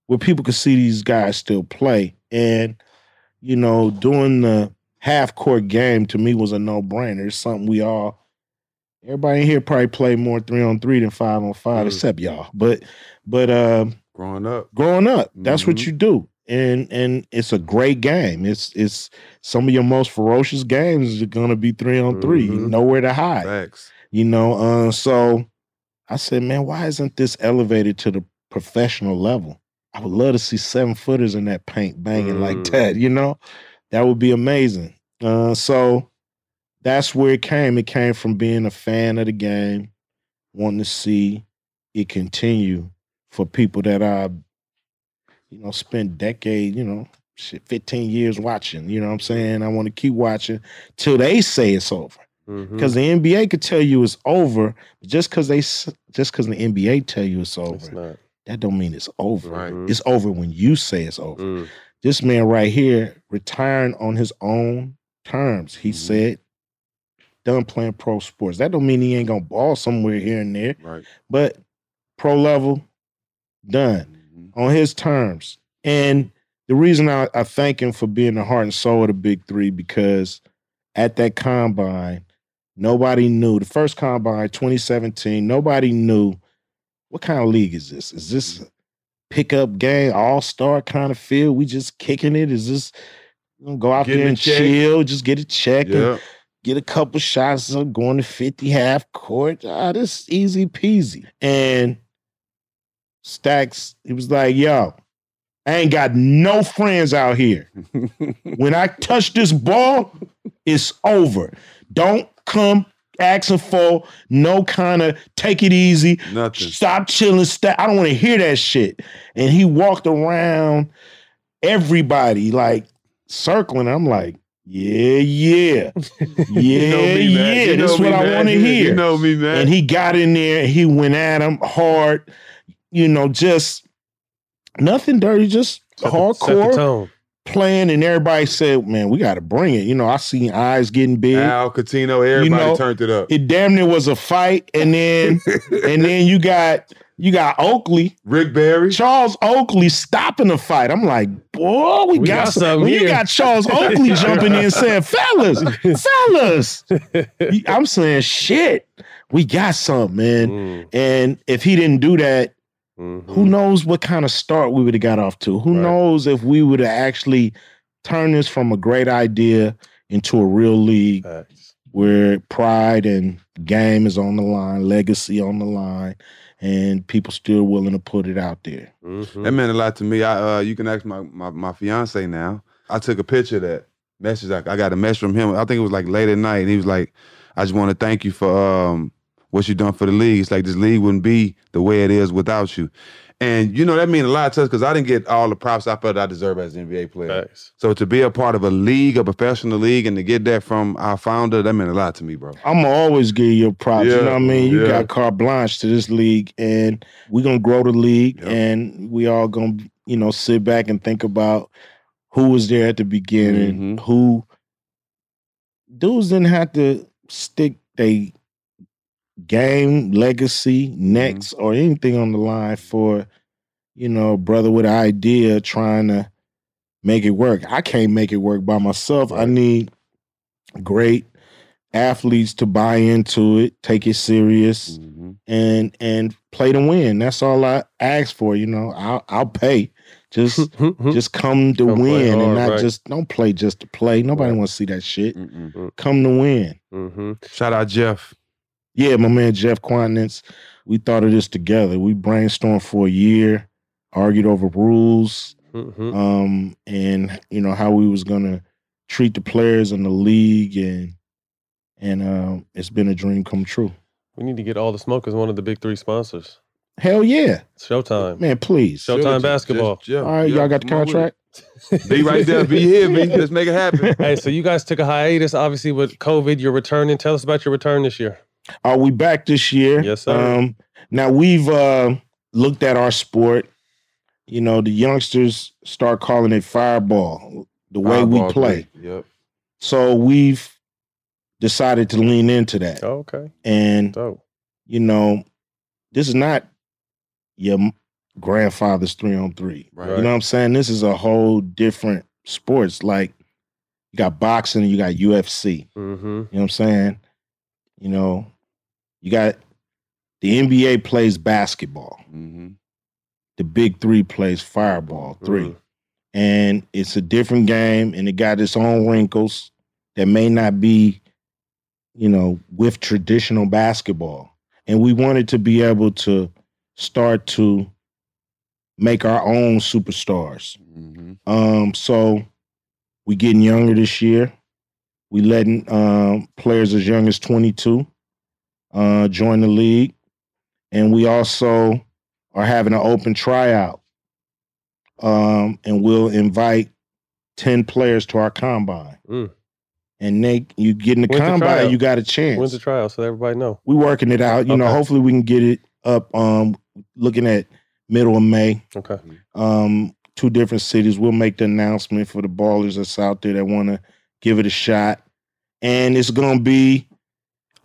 where people can see these guys still play. And you know, doing the half court game to me was a no brainer. It's something we all, everybody in here probably play more three on three than five on five, Mm. except y'all. But but um, Growing up. growing up, that's what Mhm. you do. And and it's a great game. It's it's some of your most ferocious games are gonna be three on 3 Mhm. nowhere to hide. Facts. You know, uh, so I said, man, why isn't this elevated to the professional level? I would love to see seven footers in that paint banging like Mm. that, you know? That would be amazing. Uh, so that's where it came. It came from being a fan of the game, wanting to see it continue for people that I, you know, spent decade, you know, shit, 15 years watching. You know what I'm saying? I want to keep watching till they say it's over because the NBA could tell you it's over, but just because they just because the NBA tell you it's over, It's not. that don't mean it's over. Right. Mhm. It's over when you say it's over. Mm. This man right here retiring on his own terms. He Mhm. said, "Done playing pro sports." That don't mean he ain't gonna ball somewhere here and there, Right. but pro level, done Mhm. on his terms. And the reason I, I thank him for being the heart and soul of the big three because at that combine, nobody knew the first combine, 2017, nobody knew what kind of league is this? Is this a pickup game, all-star kind of feel? We just kicking it? Is this go out Getting there and chill, just get a check and Yeah. Get a couple shots of going to 50 half court. Ah, this is easy peasy. And Stacks, he was like, yo, I ain't got no friends out here. when I touch this ball, it's over. Don't come asking for no kind of take it easy. Nothing. Stop chilling. Stack. I don't want to hear that shit. And he walked around everybody like circling. I'm like, yeah, yeah. Yeah, know me, yeah. You know This is me, what I man. want to hear. You know me, man. And he got in there, he went at him hard, you know, just nothing dirty, just Set the- the hardcore playing. And everybody said, Man, we got to bring it. You know, I seen eyes getting big. Al Catino, everybody know, turned it up. It damn near was a fight. And then and then you got you got Oakley, Rick Barry. Charles Oakley stopping the fight. I'm like, boy, we, We got, got some. something When you got Charles Oakley jumping in saying, fellas, fellas. I'm saying, shit, we got something, man. Mm. And if he didn't do that, Mhm. who knows what kind of start we would have got off to? Who Right. knows if we would have actually turned this from a great idea into a real league Facts. where pride and game is on the line, legacy on the line, and people still willing to put it out there. Mhm. That meant a lot to me. I uh, you can ask my, my my fiance now. I took a picture of that message. I, I got a message from him. I think it was like late at night, and he was like, "I just want to thank you for um what you done for the league. It's like this league wouldn't be the way it is without you." And you know that mean a lot to us because I didn't get all the props I felt I deserve as an NBA player. Facts. So to be a part of a league, a professional league, and to get that from our founder, that meant a lot to me, bro. I'm gonna always give you props. you know what I mean? You yeah. got carte blanche to this league, and we're gonna grow the league, Yep. and we all gonna, you know, sit back and think about who was there at the beginning, Mhm. who dudes didn't have to stick they game legacy necks or anything on the line for you know brother with an idea trying to make it work i can't make it work by myself i need great athletes to buy into it take it serious Mhm. and and play to win that's all i ask for you know i'll, I'll pay Just just come to Come win and not right. just don't play just to play. Nobody wants to see that shit. Come to win. Mm-hmm. Shout out Jeff. Yeah, my man Jeff Kwatinetz. We thought of this together. We brainstormed for a year, argued over rules, Mm-hmm. um, and you know how we was gonna treat the players in the league, and and um, it's been a dream come true. We need to get all the smoke as one of the big three sponsors. Hell yeah, Showtime. man! Please, Showtime basketball. All right, y'all got the contract. Be right there. Be here, B. Let's make it happen. hey, so you guys took a hiatus, obviously with COVID. You're returning. Tell us about your return this year. Are we back this year? Yes, sir. Um, now we've uh, looked at our sport. You know, the youngsters start calling it fireball, the way we play. three. Yep. So we've decided to lean into that. Oh, okay. And Dope. you know, this is not your grandfather's three on three. Right. You know what I'm saying? This is a whole different sports. Like you got boxing and you got UFC. Mm-hmm. You know what I'm saying? You know, you got the NBA plays basketball. Mm-hmm. The big three plays fireball 3 Mm-hmm. And it's a different game and it got its own wrinkles that may not be, you know, with traditional basketball. And we wanted to be able to start to make our own superstars. Um, so we getting younger this year. We letting um, players as young as 22 uh, join the league, and we also are having an open tryout. Um, and we'll invite 10 players to our combine. Mm. And they, you get in the When's combine, tryout? you got a chance. When's the trial so everybody know? we working it out. You know, hopefully we can get it up. Um, looking at middle of May. Okay. Um, two different cities. We'll make the announcement for the ballers that's out there that want to give it a shot, and it's gonna be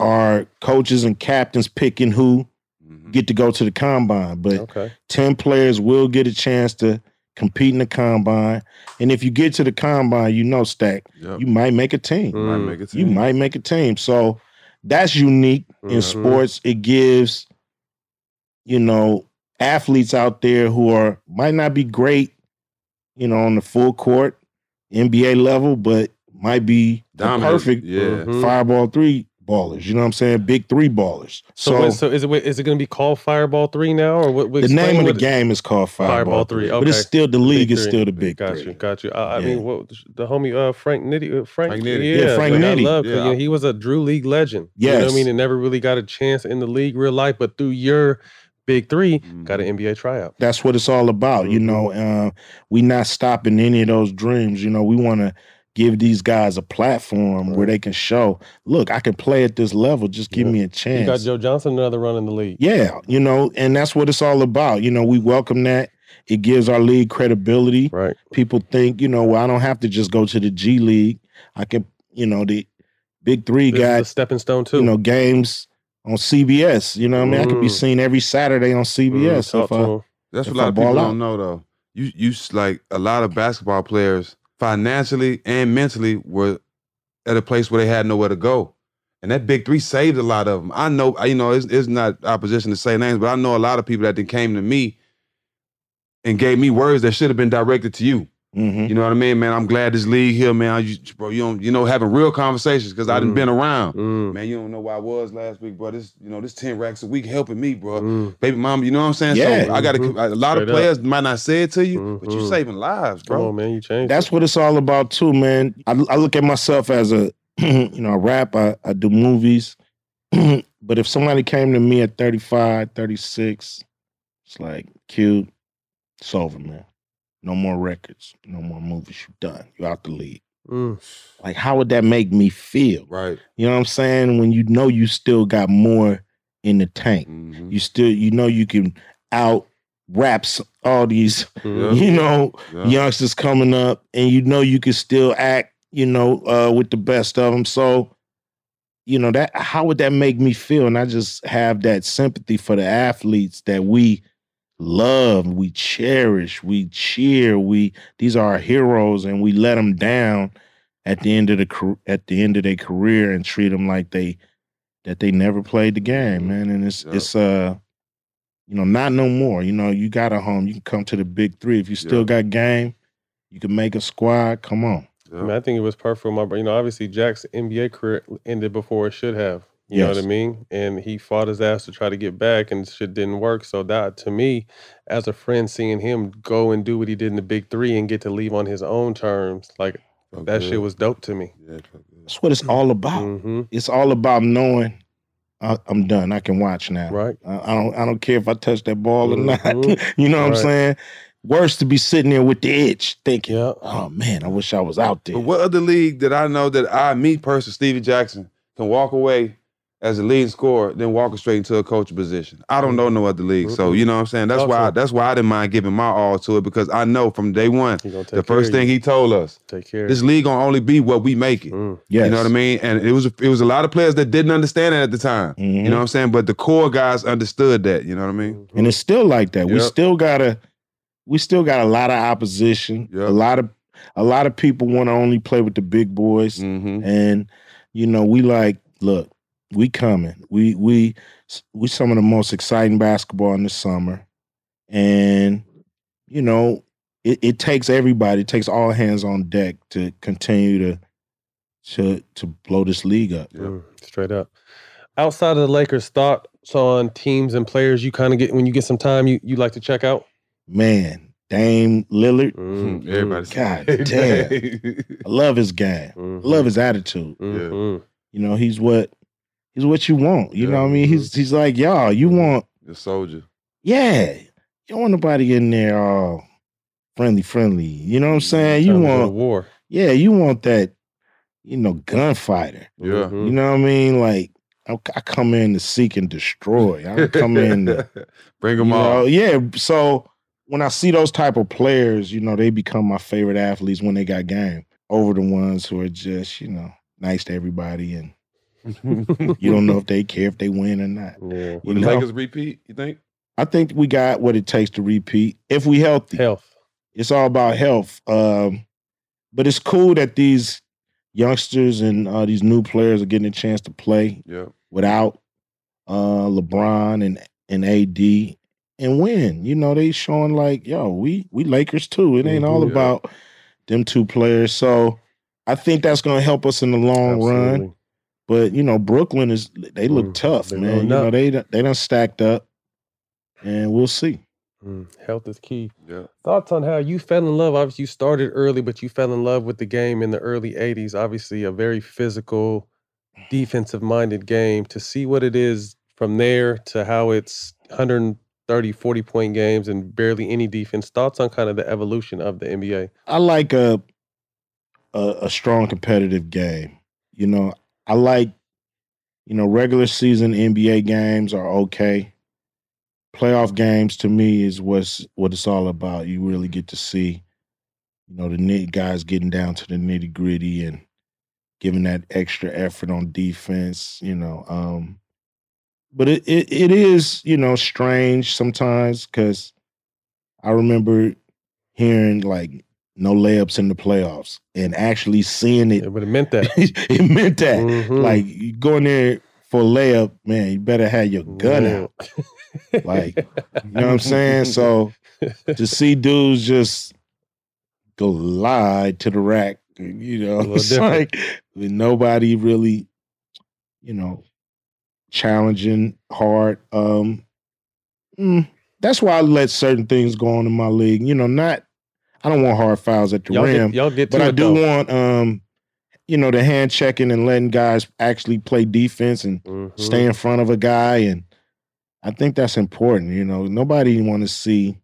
our coaches and captains picking who get to go to the combine. But Okay. ten players will get a chance to compete in the combine, and if you get to the combine, you know, stack, Yep. you might make a team. Might make a You might make a team. So that's unique in Mhm. sports. It gives, you know, athletes out there who are might not be great, you know, on the full court, NBA level, but might be the Dominant, perfect yeah. Mhm. fireball three ballers. You know what I'm saying? Big three ballers. So, So, wait, so is it wait, is it going to be called Fireball Three now, or what? the name of the game is called Fireball, Fireball Three. Okay. but it's still the league Big is still the big Got three. you, got you. I, I Yeah. mean, what the homie uh, Frank Nitty, uh, Frank, Frank Nitti. yeah, Yeah, Frank like, I Nitti. love, Yeah. you know, he was a Drew League legend. you know what Yes. I mean, and never really got a chance in the league real life, but through your big 3 got Mm-hmm. an NBA tryout. that's what it's all about. You know, uh, we not stopping any of those dreams. You know, we want to give these guys a platform where they can show, look, I can play at this level. Just give me a chance. You got. Joe Johnson another run in the league. Yeah, you know, and that's what it's all about. You know, we welcome that. It gives our league credibility. Right. People think, you know, well, I don't have to just go to the G League. I can, you know, the Big Three This is got a stepping stone too. you know games on CBS. You know, what I mean, I could be Mm. seen every Saturday on CBS. talk if I. That's if what a lot I of people ball don't know though. You you like a lot of basketball players financially and mentally were at a place where they had nowhere to go. And that big three saved a lot of them. I know, you know, it's, it's not opposition to say names, but I know a lot of people that then came to me and gave me words that should have been directed to you. Mhm. You know what I mean, man? I'm glad this league here, man. You, bro, you don't, you know, having real conversations because I done Mm. been around. Mm. Man, you don't know where I was last week, bro. This, you know, this ten racks a week helping me, bro. Mm. Baby mama, you know what I'm saying? Yeah. So I got to. Mhm. A lot of Straight up. players might not say it to you, but you Mhm. saving lives, bro. on, man, you changed. That's what it's all about too, man. I, I look at myself as a, you know, I rap, I, I do movies. but if somebody came to me at 35, 36, it's like, cute, it's over, man. No more records, no more movies. You're done. You're out the league. Mm. Like, how would that make me feel? Right. You know what I'm saying? When you know you still got more in the tank. Mhm. You still, you know, you can out raps all these, Mhm. you know, Yeah. youngsters coming up, and you know you can still act, you know, uh, with the best of them. So, you know that how would that make me feel? And I just have that sympathy for the athletes that we love, we cherish, we cheer. We these are our heroes, and we let them down at the end of the car- at the end of their career and treat them like they that they never played the game, man. And it's Yeah. it's uh You know, not no more. You know, you got a home. You can come to the big three. If you still Yeah. got game, you can make a squad. Come on. I mean, I think it was perfect for my, bro- you know, obviously Jack's NBA career ended before it should have. You know what I mean? And he fought his ass to try to get back, and shit didn't work. So that, to me, as a friend, seeing him go and do what he did in the Big Three and get to leave on his own terms, like that shit was dope to me. That's what it's all about. Mm-hmm. It's all about knowing I, I'm done. I can watch now. Right. I, I don't. I don't care if I touch that ball or not. Mhm. you know what I'm saying? Worse to be sitting there with the itch, thinking, "Oh man, I wish I was out there." But what other league that I know that I, me personally, Stevie Jackson, can walk away as a leading scorer, then walking straight into a coaching position? I don't know no other league. So you know what I'm saying? That's why Awesome. that's why I didn't mind giving my all to it because I know from day one, the first thing he told us, Take care. this league gonna only be what we make it. Mm. Yes. You know what I mean? And it was it was a lot of players that didn't understand it at the time. Mm-hmm. You know what I'm saying? But the core guys understood that. You know what I mean? and it's still like that. We still gotta, we still got a lot of opposition. A lot of, a lot of people want to only play with the big boys, Mm-hmm. and you know we like, look, we coming. We we we some of the most exciting basketball in the summer, and you know it, it takes everybody. It takes all hands on deck to continue to to to blow this league up. Mm, straight up. Outside of the Lakers, thoughts on teams and players you kind of get when you get some time you, you like to check out? Man, Dame Lillard. Mm, Everybody's God damn. I love his game. I love his attitude. Mhm. You know, he's what he's what you want. You know what I mean? Mm-hmm. He's he's like, y'all, you want The soldier. yeah. You don't want nobody in there all friendly, friendly. You know what I'm saying? You Trying to go to want war. Yeah, you want that, you know, gunfighter. Yeah. You know what I mean? Like I, I come in to seek and destroy. I don't come in to Bring them all. know, yeah. So when I see those type of players, you know, they become my favorite athletes when they got game over the ones who are just, you know, nice to everybody and you don't know if they care if they win or not. Yeah. You Will the know? Lakers repeat, you think? I think we got what it takes to repeat if we healthy. Health. It's all about health. Um, but it's cool that these youngsters and uh, these new players are getting a chance to play Yeah. without uh, LeBron and and AD and win. You know, they showing like, yo, we we Lakers too. It ain't all Mhm. about them two players. So I think that's gonna help us in the long run. Absolutely. But you know, Brooklyn is they look Mm, tough, they man. loading You know, up. they done- they done stacked up, and we'll see. Mm, health is key. Yeah. Thoughts on how you fell in love? Obviously, you started early, but you fell in love with the game in the early 80s. Obviously, a very physical, defensive minded game. To see what it is from there to how it's 130, 40 point games and barely any defense. Thoughts on kind of the evolution of the NBA? I like a, a a strong competitive game. You know, I like you know regular season NBA games are okay. Playoff games to me is what's what it's all about. You really get to see, you know, the guys getting down to the nitty gritty and giving that extra effort on defense. You know, um, but it it, it is you know strange sometimes because I remember hearing like no layups in the playoffs and actually seeing it. It meant that. it meant that. Mhm. Like you go there for a layup, man, you better have your gun out. Like, you know what I'm saying? So to see dudes just go lie to the rack, you know, it's different. like nobody really, you know, challenging hard. Um, mm, that's why I let certain things go on in my league. You know, not I don't want hard fouls at the Y'all get- rim, y'all get but I do though. want um, you know, the hand checking and letting guys actually play defense and Mm-hmm. stay in front of a guy, and I think that's important. You know, nobody want to see,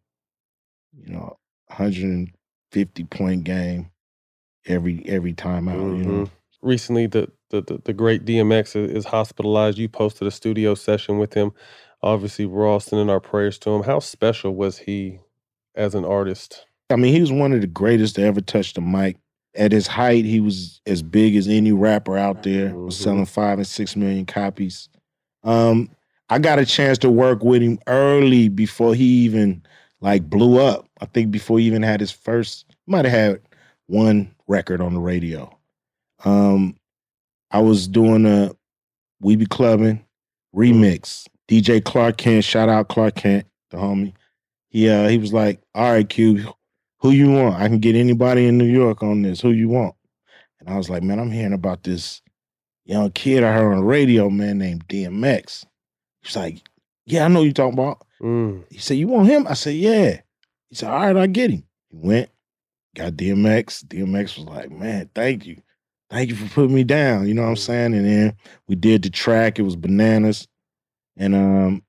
you know, 150 point game every every time out. You know, Mhm. Recently, the, the the the great DMX is hospitalized. You posted a studio session with him. Obviously, we're all sending our prayers to him. How special was he as an artist? I mean, he was one of the greatest to ever touch the mic. At his height, he was as big as any rapper out there. Was selling five and six million copies. Um, I got a chance to work with him early before he even like blew up. I think before he even had his first, might have had one record on the radio. Um, I was doing a We Be Clubbing remix DJ Clark Kent, shout out Clark Kent, the homie. He uh he was like, all right, Q, who you want? I can get anybody in New York on this. Who you want? And I was like, man, I'm hearing about this young kid I heard on the radio, man, named DMX. He's like, yeah, I know you talking about. Mm. He said, you want him? I said, yeah. He said, all right, I'll get him. He went, got DMX. DMX was like, man, thank you. Thank you for putting me down. You know what I'm saying? And then we did the track. It was bananas. And um,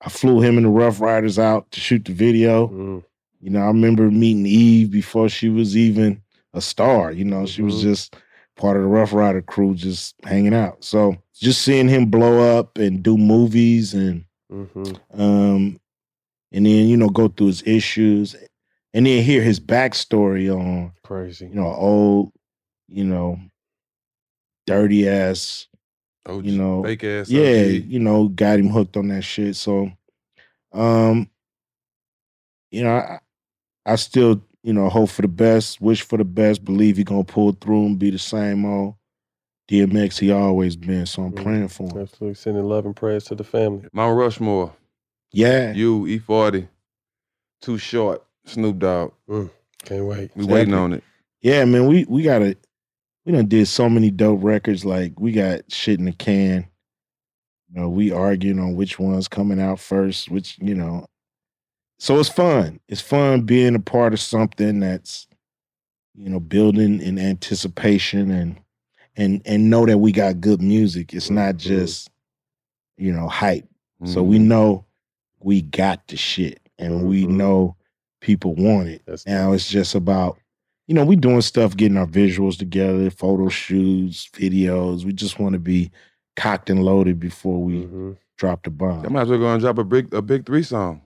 I flew him and the Ruff Ryders out to shoot the video. Mm. You know, I remember meeting Eve before she was even a star. You know, she was Mhm. just part of the Ruff Ryder crew, just hanging out. So just seeing him blow up and do movies and Mm-hmm. um and then you know go through his issues and then hear his backstory on Crazy. you know old you know dirty ass OG, you know fake ass yeah OG. you know got him hooked on that shit so um you know i i still you know hope for the best wish for the best believe he gonna pull through and be the same old dmx he always been so i'm mm-hmm. praying for him Absolutely. Sending love and prayers to the family. Mount Rushmore. Yeah. You, E40, Too Short, Snoop Dogg. Mm, can't wait. We waiting on it. Yeah, man, we we gotta we done did so many dope records. Like we got shit in the can. You know, we arguing on which one's coming out first, which, you know. So it's fun. It's fun being a part of something that's, you know, building in anticipation and and and know that we got good music. It's not just, you know, hype. So we Mhm. know we got the shit and we know people want it. now it's just about, you know, we doing stuff, getting our visuals together, photo shoots, videos. We just want to be cocked and loaded before we Mm-hmm. drop the bomb. I might as well go and drop a big a big three song.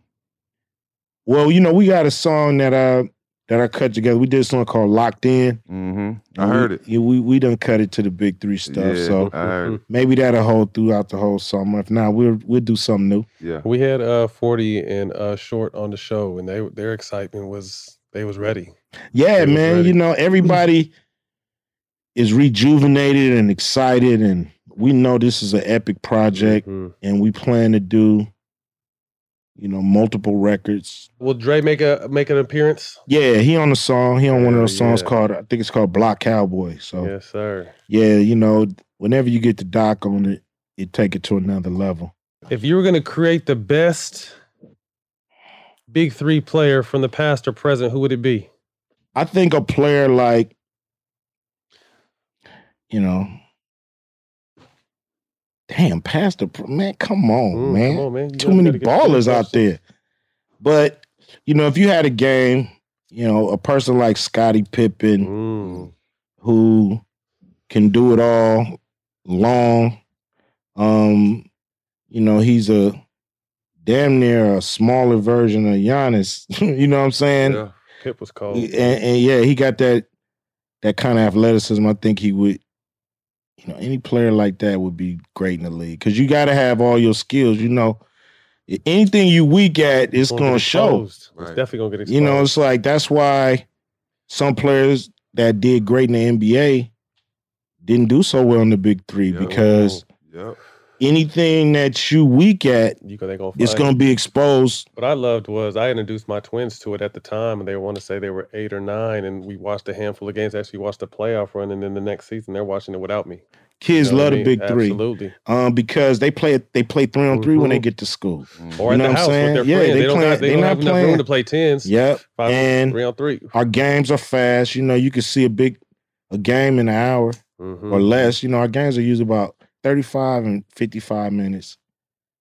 Well, you know, we got a song that I that I cut together. We did a song called Locked In. Mm-hmm. I And we- heard it. Yeah, we we done cut it to the big three stuff. Yeah, so I heard maybe that'll hold throughout the whole summer. If not, we'll we'll do something new. Yeah. We had uh 40 and uh short on the show and they their excitement was they was ready. Yeah, They man. ready. You know, everybody is rejuvenated and excited, and we know this is an epic project, Mm-hmm. and we plan to do, you know, multiple records. Will Dre make a make an appearance? Yeah, he on the song. He on one of those songs yeah. called I think it's called Block Cowboy. So Yes, sir. yeah, you know, whenever you get the doc on it, it take it to another level. If you were gonna create the best big three player from the past or present, who would it be? I think a player like, you know, damn, Pastor, man, come on, Mm, man. come on, man. Too many gotta get to the ballers out there. But, you know, if you had a game, you know, a person like Scottie Pippen Mm. who can do it all long, um, you know, he's a damn near a smaller version of Giannis. you know what I'm saying? Yeah. Pip was cold. and, and yeah, he got that that kind of athleticism. I think he would, you know, any player like that would be great in the league because you got to have all your skills. You know, anything you weak at, it's Gonna going get to show. exposed. It's definitely gonna get exposed. You know, it's like that's why some players that did great in the NBA didn't do so well in the Big Three because Yep. Anything that you weak at, you go, they gonna it's going to be exposed. What I loved was I introduced my twins to it at the time, and they want to say they were eight or nine, and we watched a handful of games. Actually, watched the playoff run, and then the next season they're watching it without me. Kids You know love I the mean? Big Three, Absolutely. um, because they play they play three on 3 when they Mhm. get to school. Or You know the house saying? with their Yeah, friends. they They, don't, playing- have, they they don't have enough room to play tens. Yep. Five, and three on three. our games are fast. You know, you can see a big a game in an hour Mm-hmm. or less. You know, our games are usually about 35 and 55 minutes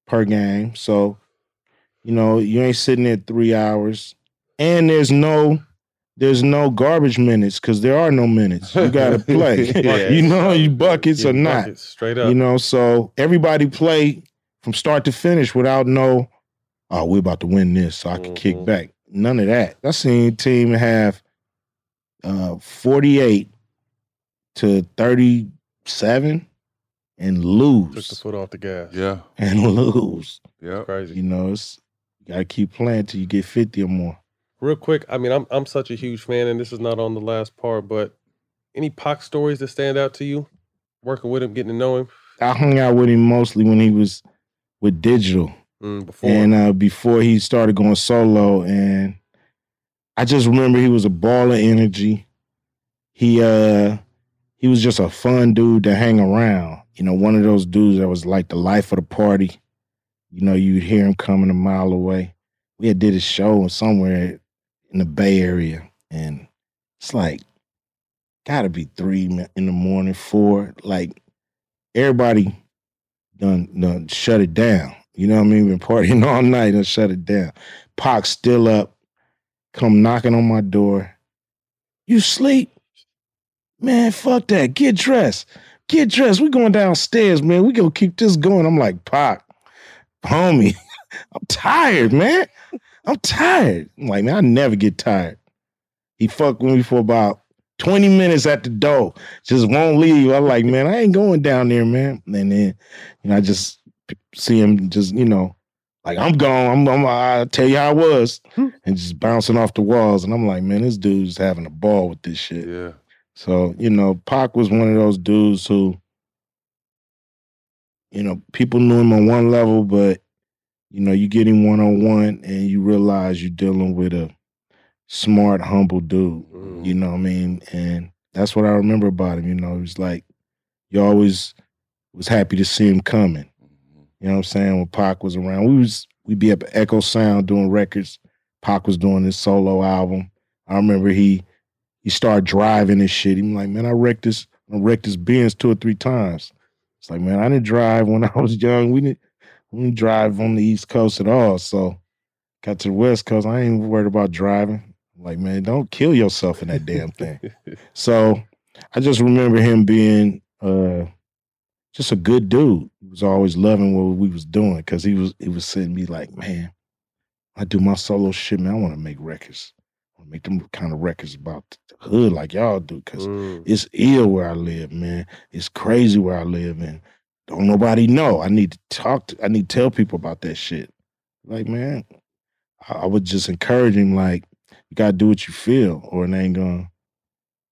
per game. So, you know, you ain't sitting there three hours. And there's no there's no garbage minutes because there are no minutes. You gotta play. Yeah. you know, you buckets Yeah, or not. buckets, straight up. You know, so everybody play from start to finish without no, oh, we're about to win this, so I can Mm-hmm. kick back. None of that. I seen a team have uh 48 to 37 and lose. Took the foot off the gas. Yeah. And lose. Yeah. Crazy. You know, it's you gotta keep playing till you get 50 or more. Real quick, I mean, I'm I'm such a huge fan, and this is not on the last part, but any Pac stories that stand out to you? Working with him, getting to know him. I hung out with him mostly when he was with digital. Mm, before. And uh, before he started going solo, and I just remember he was a ball of energy. He uh he was just a fun dude to hang around. You know, one of those dudes that was like the life of the party. You know, you'd hear him coming a mile away. We had did a show somewhere in the Bay Area, and it's like gotta be three in the morning, four. Like everybody done done shut it down. You know what I mean? Been partying all night and shut it down. Pac still up, come knocking on my door. You sleep? Man, fuck that. Get dressed. Get dressed. We going downstairs, man. We gonna keep this going. I'm like, Pac, homie, I'm tired, man. I'm tired. I'm like, man, I never get tired. He fucked with me for about 20 minutes at the door. Just won't leave. I'm like, man, I ain't going down there, man. And then, you know, I just see him just, you know, like I'm gone. I'm, I'm I'll tell you how I was. Hmm. and just bouncing off the walls. And I'm like, man, this dude's having a ball with this shit. Yeah. So, you know, Pac was one of those dudes who, you know, people knew him on one level, but you know, you get him one on one and you realize you're dealing with a smart, humble dude. Mm-hmm. You know what I mean? And that's what I remember about him. You know, he was like, you always was happy to see him coming. Mm-hmm. You know what I'm saying? When Pac was around, we was we'd be up at Echo Sound doing records. Pac was doing his solo album. I remember he he started driving this shit. He was like, man, I wrecked this, I wrecked this Benz two or three times. It's like, man, I didn't drive when I was young. We didn't we didn't drive on the East Coast at all. So got to the West Coast. I ain't worried about driving. I'm like, man, don't kill yourself in that damn thing. so I just remember him being uh just a good dude. He was always loving what we was doing because he was he was sending me like, man, I do my solo shit, man. I want to make records. I want to make them kind of records about the hood like y'all do, because mm. it's ill where I live, man. It's crazy where I live, and don't nobody know. I need to talk to. I need to tell people about that shit. Like, man, I, I would just encourage him, like, you gotta do what you feel, or it ain't gonna,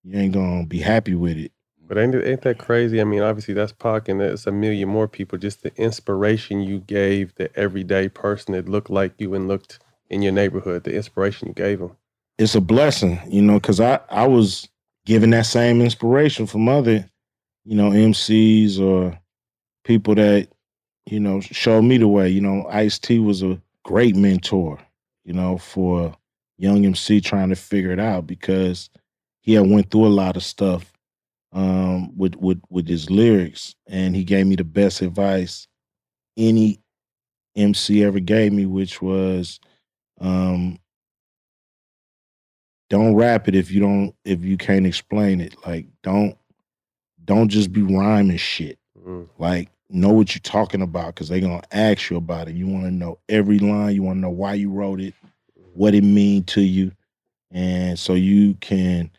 you ain't gonna be happy with it. But ain't ain't that crazy? I mean, obviously that's Pac, and it's a million more people. Just the inspiration you gave the everyday person that looked like you and looked in your neighborhood. The inspiration you gave them. It's a blessing, you know, because I I was given that same inspiration from other, you know, MCs or people that you know showed me the way. You know, Ice T was a great mentor, you know, for young MC trying to figure it out because he had went through a lot of stuff um, with with with his lyrics, and he gave me the best advice any MC ever gave me, which was um, don't rap it if you don't if you can't explain it. Like don't don't just be rhyming shit. Mm. Like know what you're talking about because they're gonna ask you about it. You want to know every line. You want to know why you wrote it, mm. what it mean to you, and so you can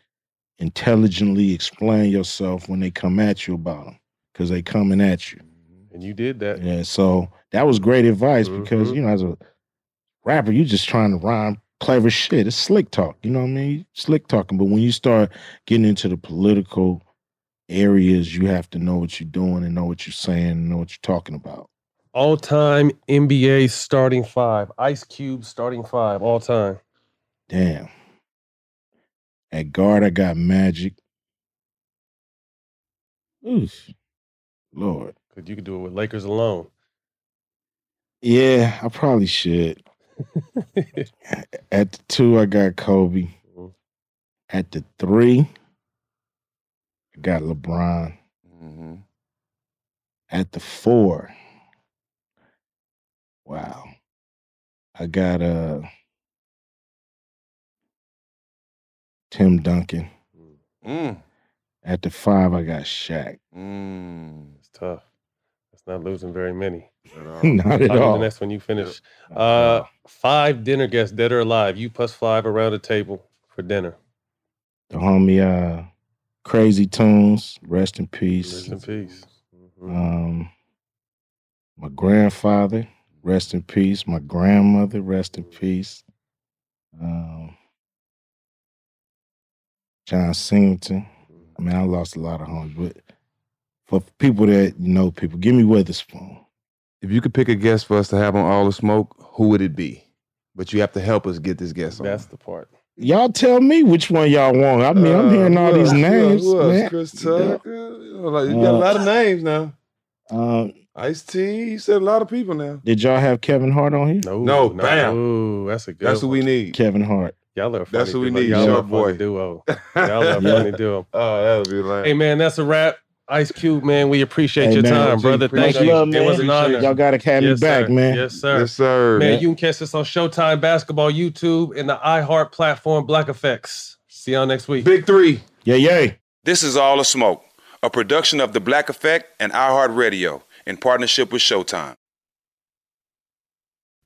intelligently explain yourself when they come at you about them because they coming at you. Mm-hmm. And you did that. Yeah, so that was great advice because mm-hmm. you know as a rapper, you're just trying to rhyme clever shit. It's slick talk, you know what I mean? Slick talking. But when you start getting into the political areas, you have to know what you're doing and know what you're saying and know what you're talking about. All time NBA starting five. Ice Cube starting five. All time. Damn. At guard, I got Magic. Oof. Lord. Because you could do it with Lakers alone. Yeah, I probably should. At the two, I got Kobe. At the three, I got LeBron. At the four, wow, I got uh Tim Duncan. Mm. At the five, I got Shaq. It's tough. That's not losing very many. Not at I'll do all. The next one you finish. Uh, five dinner guests, dead or alive. You plus five around the table for dinner. The homie uh Crazy Toones, rest in peace. Rest in peace. Um my grandfather, rest in peace. My grandmother, rest in peace. Um John Singleton. I mean, I lost a lot of homies, but for people that you know people, give me Witherspoon. if you could pick a guest for us to have on All the Smoke, who would it be? But you have to help us get this guest on. That's the part. Y'all tell me which one y'all want. I mean, I'm hearing all Uh, these else? Who else? names. Who else? man. Chris Tucker. You, like, you got a lot of names now. Um, Ice T. You said a lot of people now. did y'all have Kevin Hart on here? No, No, bam. Ooh, that's a good. That's who one. we need. Kevin Hart. Y'all are. a That's funny who we duo. need, Y'all are a Sharp funny Boy. duo. Y'all are a funny duo. Oh, that would be like. Hey man, that's a wrap. Ice Cube, man, we appreciate Hey, your man, time, G, brother. Thank you. Love, it was an honor. Y'all got to have me back, sir. man. Yes, sir. Yes, sir. Man, you can catch us on Showtime Basketball, YouTube, and the iHeart platform, Black Effects. See y'all next week. Big three. Yeah, yay. This is All the Smoke, a production of The Black Effect and iHeartRadio in partnership with Showtime.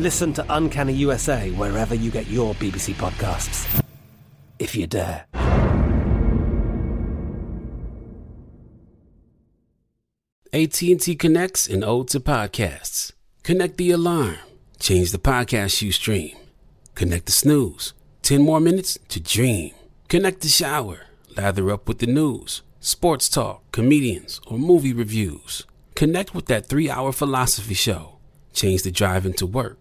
Listen to Uncanny USA wherever you get your BBC podcasts, if you dare. AT&T connects an ode to podcasts. Connect the alarm. Change the podcast you stream. Connect the snooze. 10 more minutes to dream. Connect the shower. Lather up with the news, sports talk, comedians, or movie reviews. Connect with that three-hour philosophy show. Change the drive into work